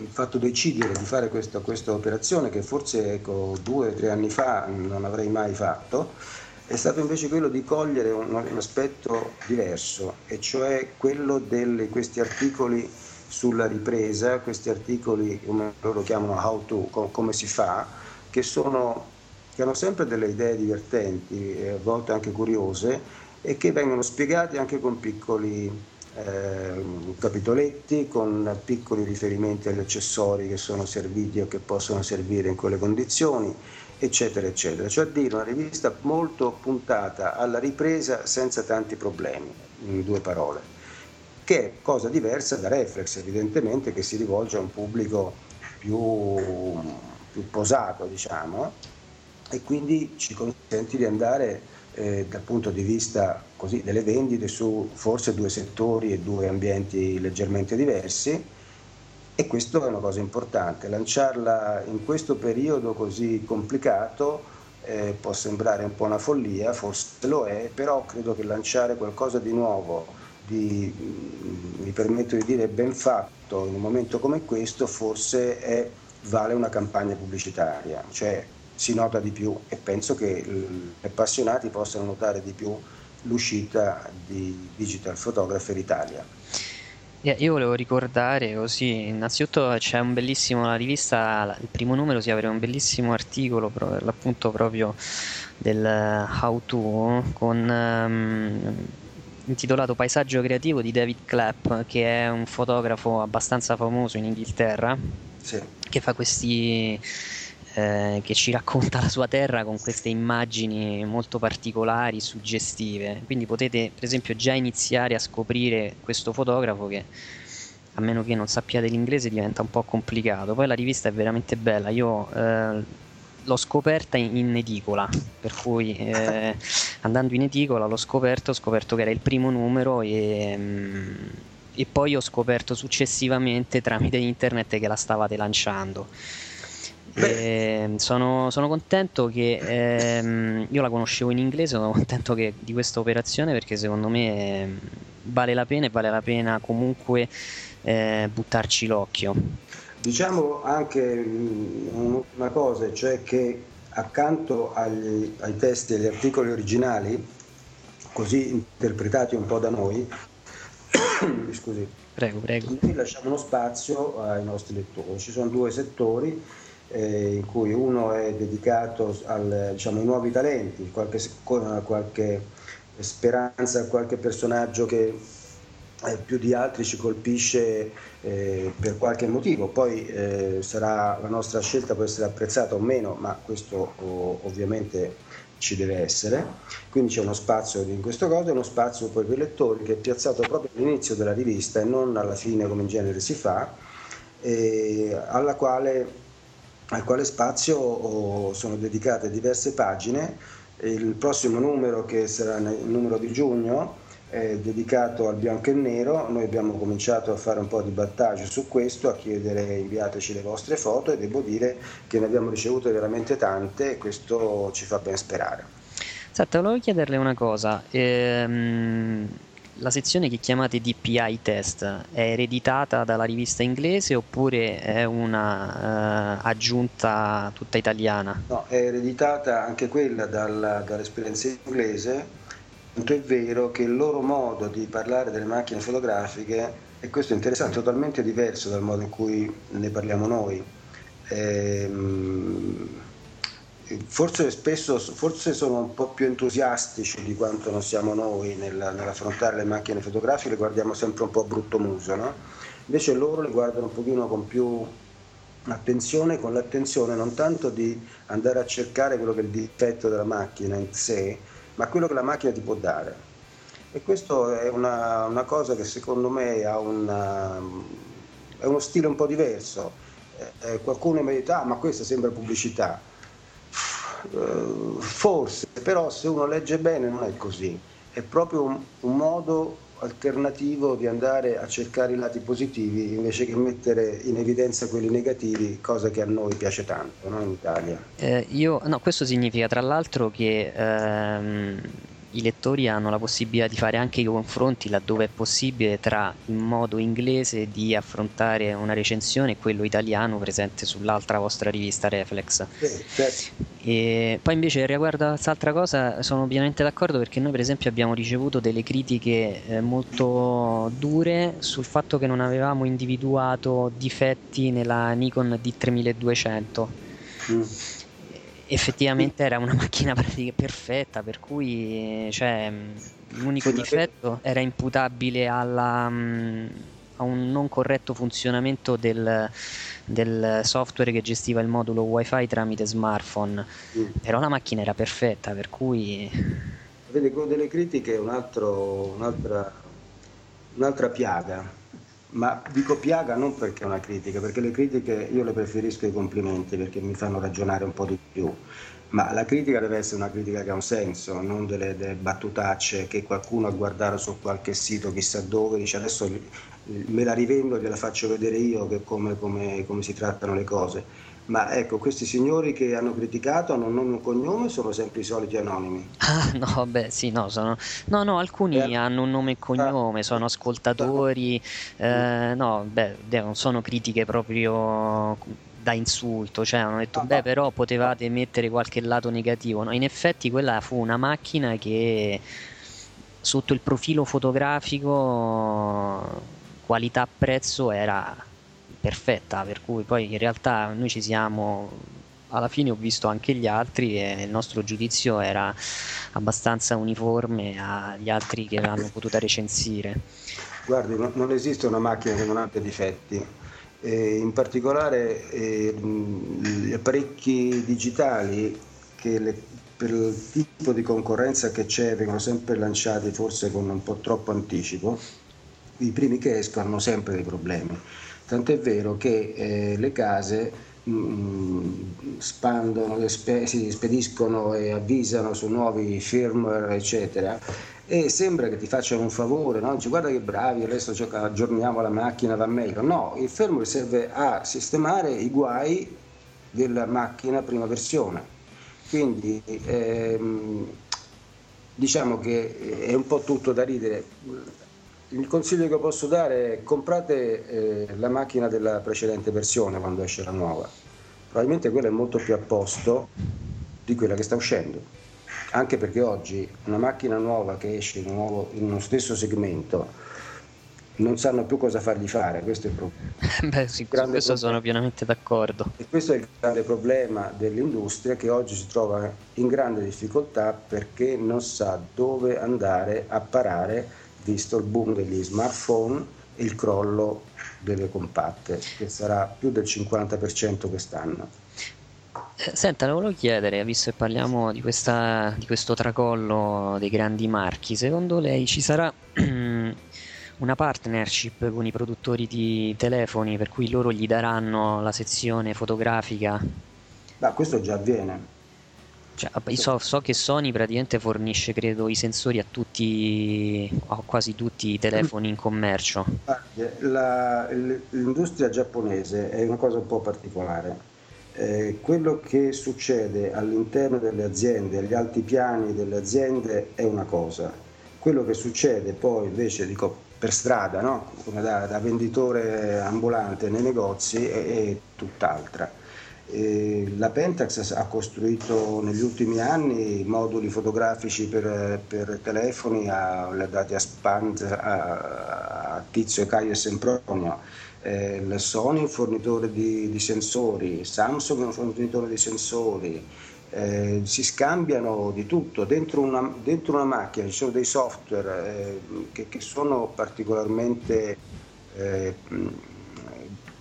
fatto decidere di fare questa, questa operazione, che forse ecco, due o tre anni fa non avrei mai fatto, è stato invece quello di cogliere un, un aspetto diverso, e cioè quello di questi articoli sulla ripresa, questi articoli, come loro chiamano how to, com, come si fa, che, sono, che hanno sempre delle idee divertenti, a volte anche curiose, e che vengono spiegati anche con piccoli eh, capitoletti con piccoli riferimenti agli accessori che sono serviti o che possono servire in quelle condizioni, eccetera, eccetera. Cioè dire una rivista molto puntata alla ripresa senza tanti problemi, in due parole, che è cosa diversa da Reflex, evidentemente, che si rivolge a un pubblico più, più posato, diciamo, e quindi ci consente di andare eh, dal punto di vista così, delle vendite su forse due settori e due ambienti leggermente diversi e questo è una cosa importante. Lanciarla in questo periodo così complicato eh, può sembrare un po' una follia, forse lo è, però credo che lanciare qualcosa di nuovo, di, mm, mi permetto di dire ben fatto in un momento come questo, forse è, vale una campagna pubblicitaria. Cioè, si nota di più e penso che gli appassionati possano notare di più l'uscita di Digital Photographer Italia. Io volevo ricordare così, innanzitutto c'è un bellissimo, la rivista, il primo numero si apre un bellissimo articolo per l'appunto proprio del How To con um, intitolato Paesaggio creativo di David Clapp che è un fotografo abbastanza famoso in Inghilterra sì. che fa questi eh, che ci racconta la sua terra con queste immagini molto particolari, suggestive. Quindi potete per esempio già iniziare a scoprire questo fotografo che a meno che non sappiate l'inglese diventa un po' complicato. Poi la rivista è veramente bella, io eh, l'ho scoperta in, in, edicola, per cui eh, andando in edicola l'ho scoperto, ho scoperto che era il primo numero e... Mm, e poi ho scoperto successivamente tramite internet che la stavate lanciando. Eh, sono, sono, contento che ehm, io la conoscevo in inglese, sono contento che, di questa operazione perché secondo me eh, vale la pena e vale la pena comunque eh, buttarci l'occhio. Diciamo anche mm, una cosa, cioè che accanto agli, ai testi e agli articoli originali, così interpretati un po' da noi, scusi, prego, prego. noi lasciamo uno spazio ai nostri lettori. Ci sono due settori eh, in cui uno è dedicato al, diciamo, ai nuovi talenti, qualche, qualche speranza, qualche personaggio che eh, più di altri ci colpisce eh, per qualche motivo, poi eh, sarà, la nostra scelta può essere apprezzata o meno, ma questo oh, ovviamente ci deve essere, quindi c'è uno spazio in questo caso uno spazio poi per i lettori che è piazzato proprio all'inizio della rivista e non alla fine come in genere si fa, alla quale al quale spazio sono dedicate diverse pagine. Il prossimo numero, che sarà il numero di giugno, è dedicato al bianco e nero, noi abbiamo cominciato a fare un po' di battaggio su questo, a chiedere inviateci le vostre foto e devo dire che ne abbiamo ricevute veramente tante e questo ci fa ben sperare. Senta, volevo chiederle una cosa. Ehm, la sezione che chiamate DPI test è ereditata dalla rivista inglese oppure è una uh, aggiunta tutta italiana? No, è ereditata anche quella dal, dall'esperienza inglese, tanto è vero che il loro modo di parlare delle macchine fotografiche, e questo è interessante, totalmente diverso dal modo in cui ne parliamo noi. Ehm, forse spesso forse sono un po' più entusiastici di quanto non siamo noi nel, nell'affrontare le macchine fotografiche, le guardiamo sempre un po' a brutto muso, no? invece loro le guardano un pochino con più attenzione, con l'attenzione non tanto di andare a cercare quello che è il difetto della macchina in sé, ma quello che la macchina ti può dare. E questo è una, una cosa che secondo me ha una, è uno stile un po' diverso. Eh, eh qualcuno mi dice, ah ma questa sembra pubblicità eh, forse, però se uno legge bene non è così, è proprio un, un modo alternativo di andare a cercare i lati positivi invece che mettere in evidenza quelli negativi, cosa che a noi piace tanto no? in Italia. Eh, io, no, questo significa tra l'altro che ehm, i lettori hanno la possibilità di fare anche i confronti laddove è possibile tra il modo inglese di affrontare una recensione e quello italiano presente sull'altra vostra rivista Reflex. Sì, certo. E poi invece riguardo a quest'altra cosa sono pienamente d'accordo perché noi per esempio abbiamo ricevuto delle critiche eh, molto dure sul fatto che non avevamo individuato difetti nella Nikon D3200. Mm effettivamente era una macchina perfetta, per cui cioè, l'unico difetto era imputabile alla, a un non corretto funzionamento del, del, software che gestiva il modulo wifi tramite smartphone, mm. però la macchina era perfetta, per cui... Vedi, quello delle critiche è un altro, un'altra, un'altra piaga ma dico piaga non perché è una critica, perché le critiche io le preferisco ai complimenti perché mi fanno ragionare un po' di più, ma la critica deve essere una critica che ha un senso, non delle, delle battutacce che qualcuno a guardare su qualche sito chissà dove dice adesso me la rivendo e gliela faccio vedere io come, come, come si trattano le cose ma ecco, questi signori che hanno criticato hanno un nome e un cognome o sono sempre i soliti anonimi? Ah, no, beh, sì, no, sono... no, no alcuni eh. hanno un nome e cognome, sono ascoltatori, eh, no, beh, non sono critiche proprio da insulto, cioè hanno detto, beh, però potevate mettere qualche lato negativo. No, in effetti quella fu una macchina che sotto il profilo fotografico, qualità-prezzo era perfetta, per cui poi in realtà noi ci siamo alla fine ho visto anche gli altri e il nostro giudizio era abbastanza uniforme agli altri che l'hanno potuta recensire. Guardi, no, non esiste una macchina che non abbia difetti. Eh, in particolare eh, gli apparecchi digitali che le, per il tipo di concorrenza che c'è vengono sempre lanciati forse con un po' troppo anticipo, i primi che escono hanno sempre dei problemi Tant'è vero che eh, le case mh, mm, spandono, spe- si spediscono e avvisano su nuovi firmware, eccetera. E sembra che ti facciano un favore, no? Dice, guarda che bravi, adesso aggiorniamo la macchina, va meglio. No, il firmware serve a sistemare i guai della macchina prima versione. Quindi ehm, diciamo che è un po' tutto da ridere il consiglio che posso dare è comprate eh, la macchina della precedente versione quando esce la nuova. Probabilmente quella è molto più a posto di quella che sta uscendo. Anche perché oggi una macchina nuova che esce in, nuovo, in uno stesso segmento non sanno più cosa fargli fare, questo è il problema. Beh, sì, su questo problema. sono pienamente d'accordo. E questo è il grande problema dell'industria che oggi si trova in grande difficoltà perché non sa dove andare a parare visto il boom degli smartphone e il crollo delle compatte, che sarà più del 50% quest'anno. Eh, senta, le volevo chiedere, visto che parliamo di, questa, di questo tracollo dei grandi marchi, secondo lei ci sarà una partnership con i produttori di telefoni per cui loro gli daranno la sezione fotografica? Ma questo già avviene. Cioè, so, so, che Sony praticamente fornisce, credo, i sensori a tutti, a quasi tutti i telefoni in commercio. La, l'industria giapponese è una cosa un po' particolare. Eh, quello che succede all'interno delle aziende, agli alti piani delle aziende è una cosa, quello che succede poi invece dico, per strada, no? come da, da, venditore ambulante nei negozi, è, è tutt'altra. La Pentax ha costruito negli ultimi anni moduli fotografici per, per telefoni a, dati a Spant, a, a Tizio e Caio e Sempronio. Eh, Sony è un fornitore di, di, sensori, Samsung è un fornitore di sensori, eh, si scambiano di tutto. Dentro una, dentro una, macchina ci sono dei software eh, che, che, sono particolarmente eh,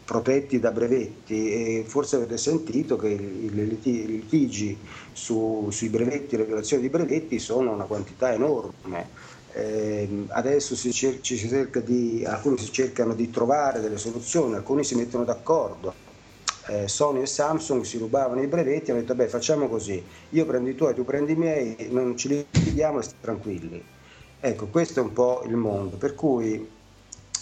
protetti da brevetti e forse avete sentito che i litigi su, sui brevetti, le violazioni di brevetti sono una quantità enorme. Eh, adesso si cer- ci si cerca di, alcuni si cercano di trovare delle soluzioni, alcuni si mettono d'accordo. Eh, Sony e Samsung si rubavano i brevetti e hanno detto beh facciamo così, io prendo i tuoi, tu prendi i miei, non ci litighiamo e stiamo tranquilli. Ecco, questo è un po' il mondo, per cui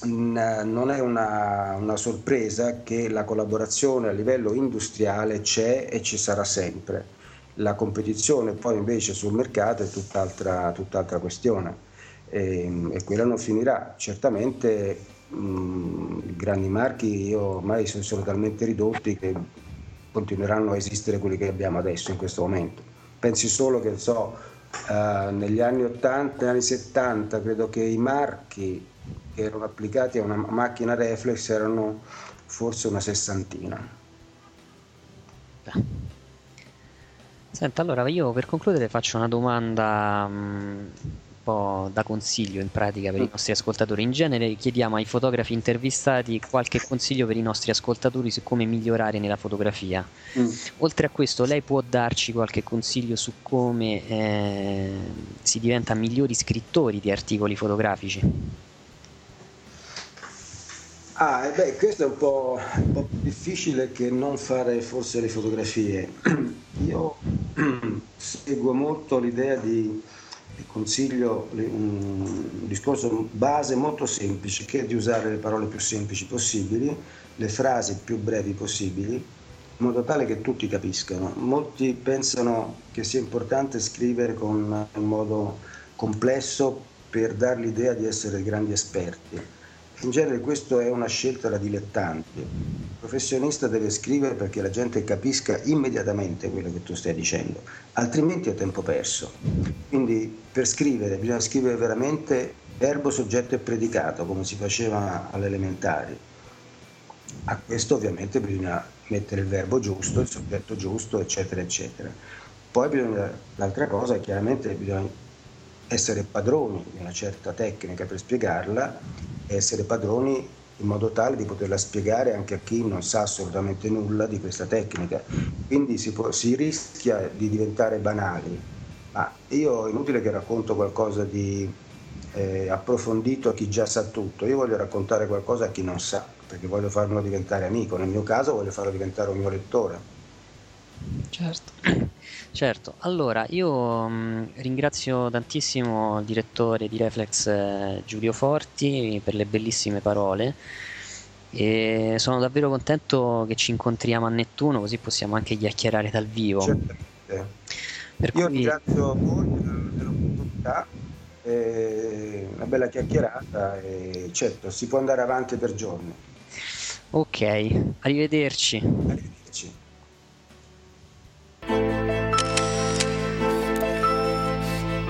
non è una, una, sorpresa che la collaborazione a livello industriale c'è e ci sarà sempre. La competizione poi invece sul mercato è tutt'altra, tutt'altra questione e, e, quella non finirà. Certamente mh, i grandi marchi ormai sono, sono talmente ridotti che continueranno a esistere quelli che abbiamo adesso in questo momento. Pensi solo che so, uh, negli anni 80, negli anni 70 credo che i marchi che erano applicati a una macchina reflex erano forse una sessantina. Senta, allora io per concludere faccio una domanda um, un po' da consiglio in pratica per i nostri ascoltatori. In genere chiediamo ai fotografi intervistati qualche consiglio per i nostri ascoltatori su come migliorare nella fotografia. Mm. Oltre a questo, lei può darci qualche consiglio su come eh, si diventa migliori scrittori di articoli fotografici? Ah, e beh, questo è un po', un po' difficile che non fare forse le fotografie. Io seguo molto l'idea di, consiglio un discorso base molto semplice, che è di usare le parole più semplici possibili, le frasi più brevi possibili, in modo tale che tutti capiscano. Molti pensano che sia importante scrivere con, in modo complesso per dar l'idea di essere grandi esperti in genere questa è una scelta da dilettanti. Il professionista deve scrivere perché la gente capisca immediatamente quello che tu stai dicendo, altrimenti è tempo perso. Quindi per scrivere bisogna scrivere veramente verbo, soggetto e predicato, come si faceva alle elementari. A questo ovviamente bisogna mettere il verbo giusto, il soggetto giusto, eccetera, eccetera. Poi bisogna, l'altra cosa è chiaramente bisogna essere padroni di una certa tecnica per spiegarla essere padroni in modo tale di poterla spiegare anche a chi non sa assolutamente nulla di questa tecnica. Quindi si, può, si rischia di diventare banali, ma io è inutile che racconto qualcosa di eh, approfondito a chi già sa tutto, io voglio raccontare qualcosa a chi non sa, perché voglio farlo diventare amico, nel mio caso voglio farlo diventare un mio lettore. Certo. Certo, allora io mh, mm, ringrazio tantissimo il direttore di Reflex eh, Giulio Forti per le bellissime parole e sono davvero contento che ci incontriamo a Nettuno così possiamo anche chiacchierare dal vivo. Certamente. Per io cui... ringrazio voi dell'opportunità, eh, una bella chiacchierata e certo si può andare avanti per giorni. Ok, arrivederci. Arrivederci.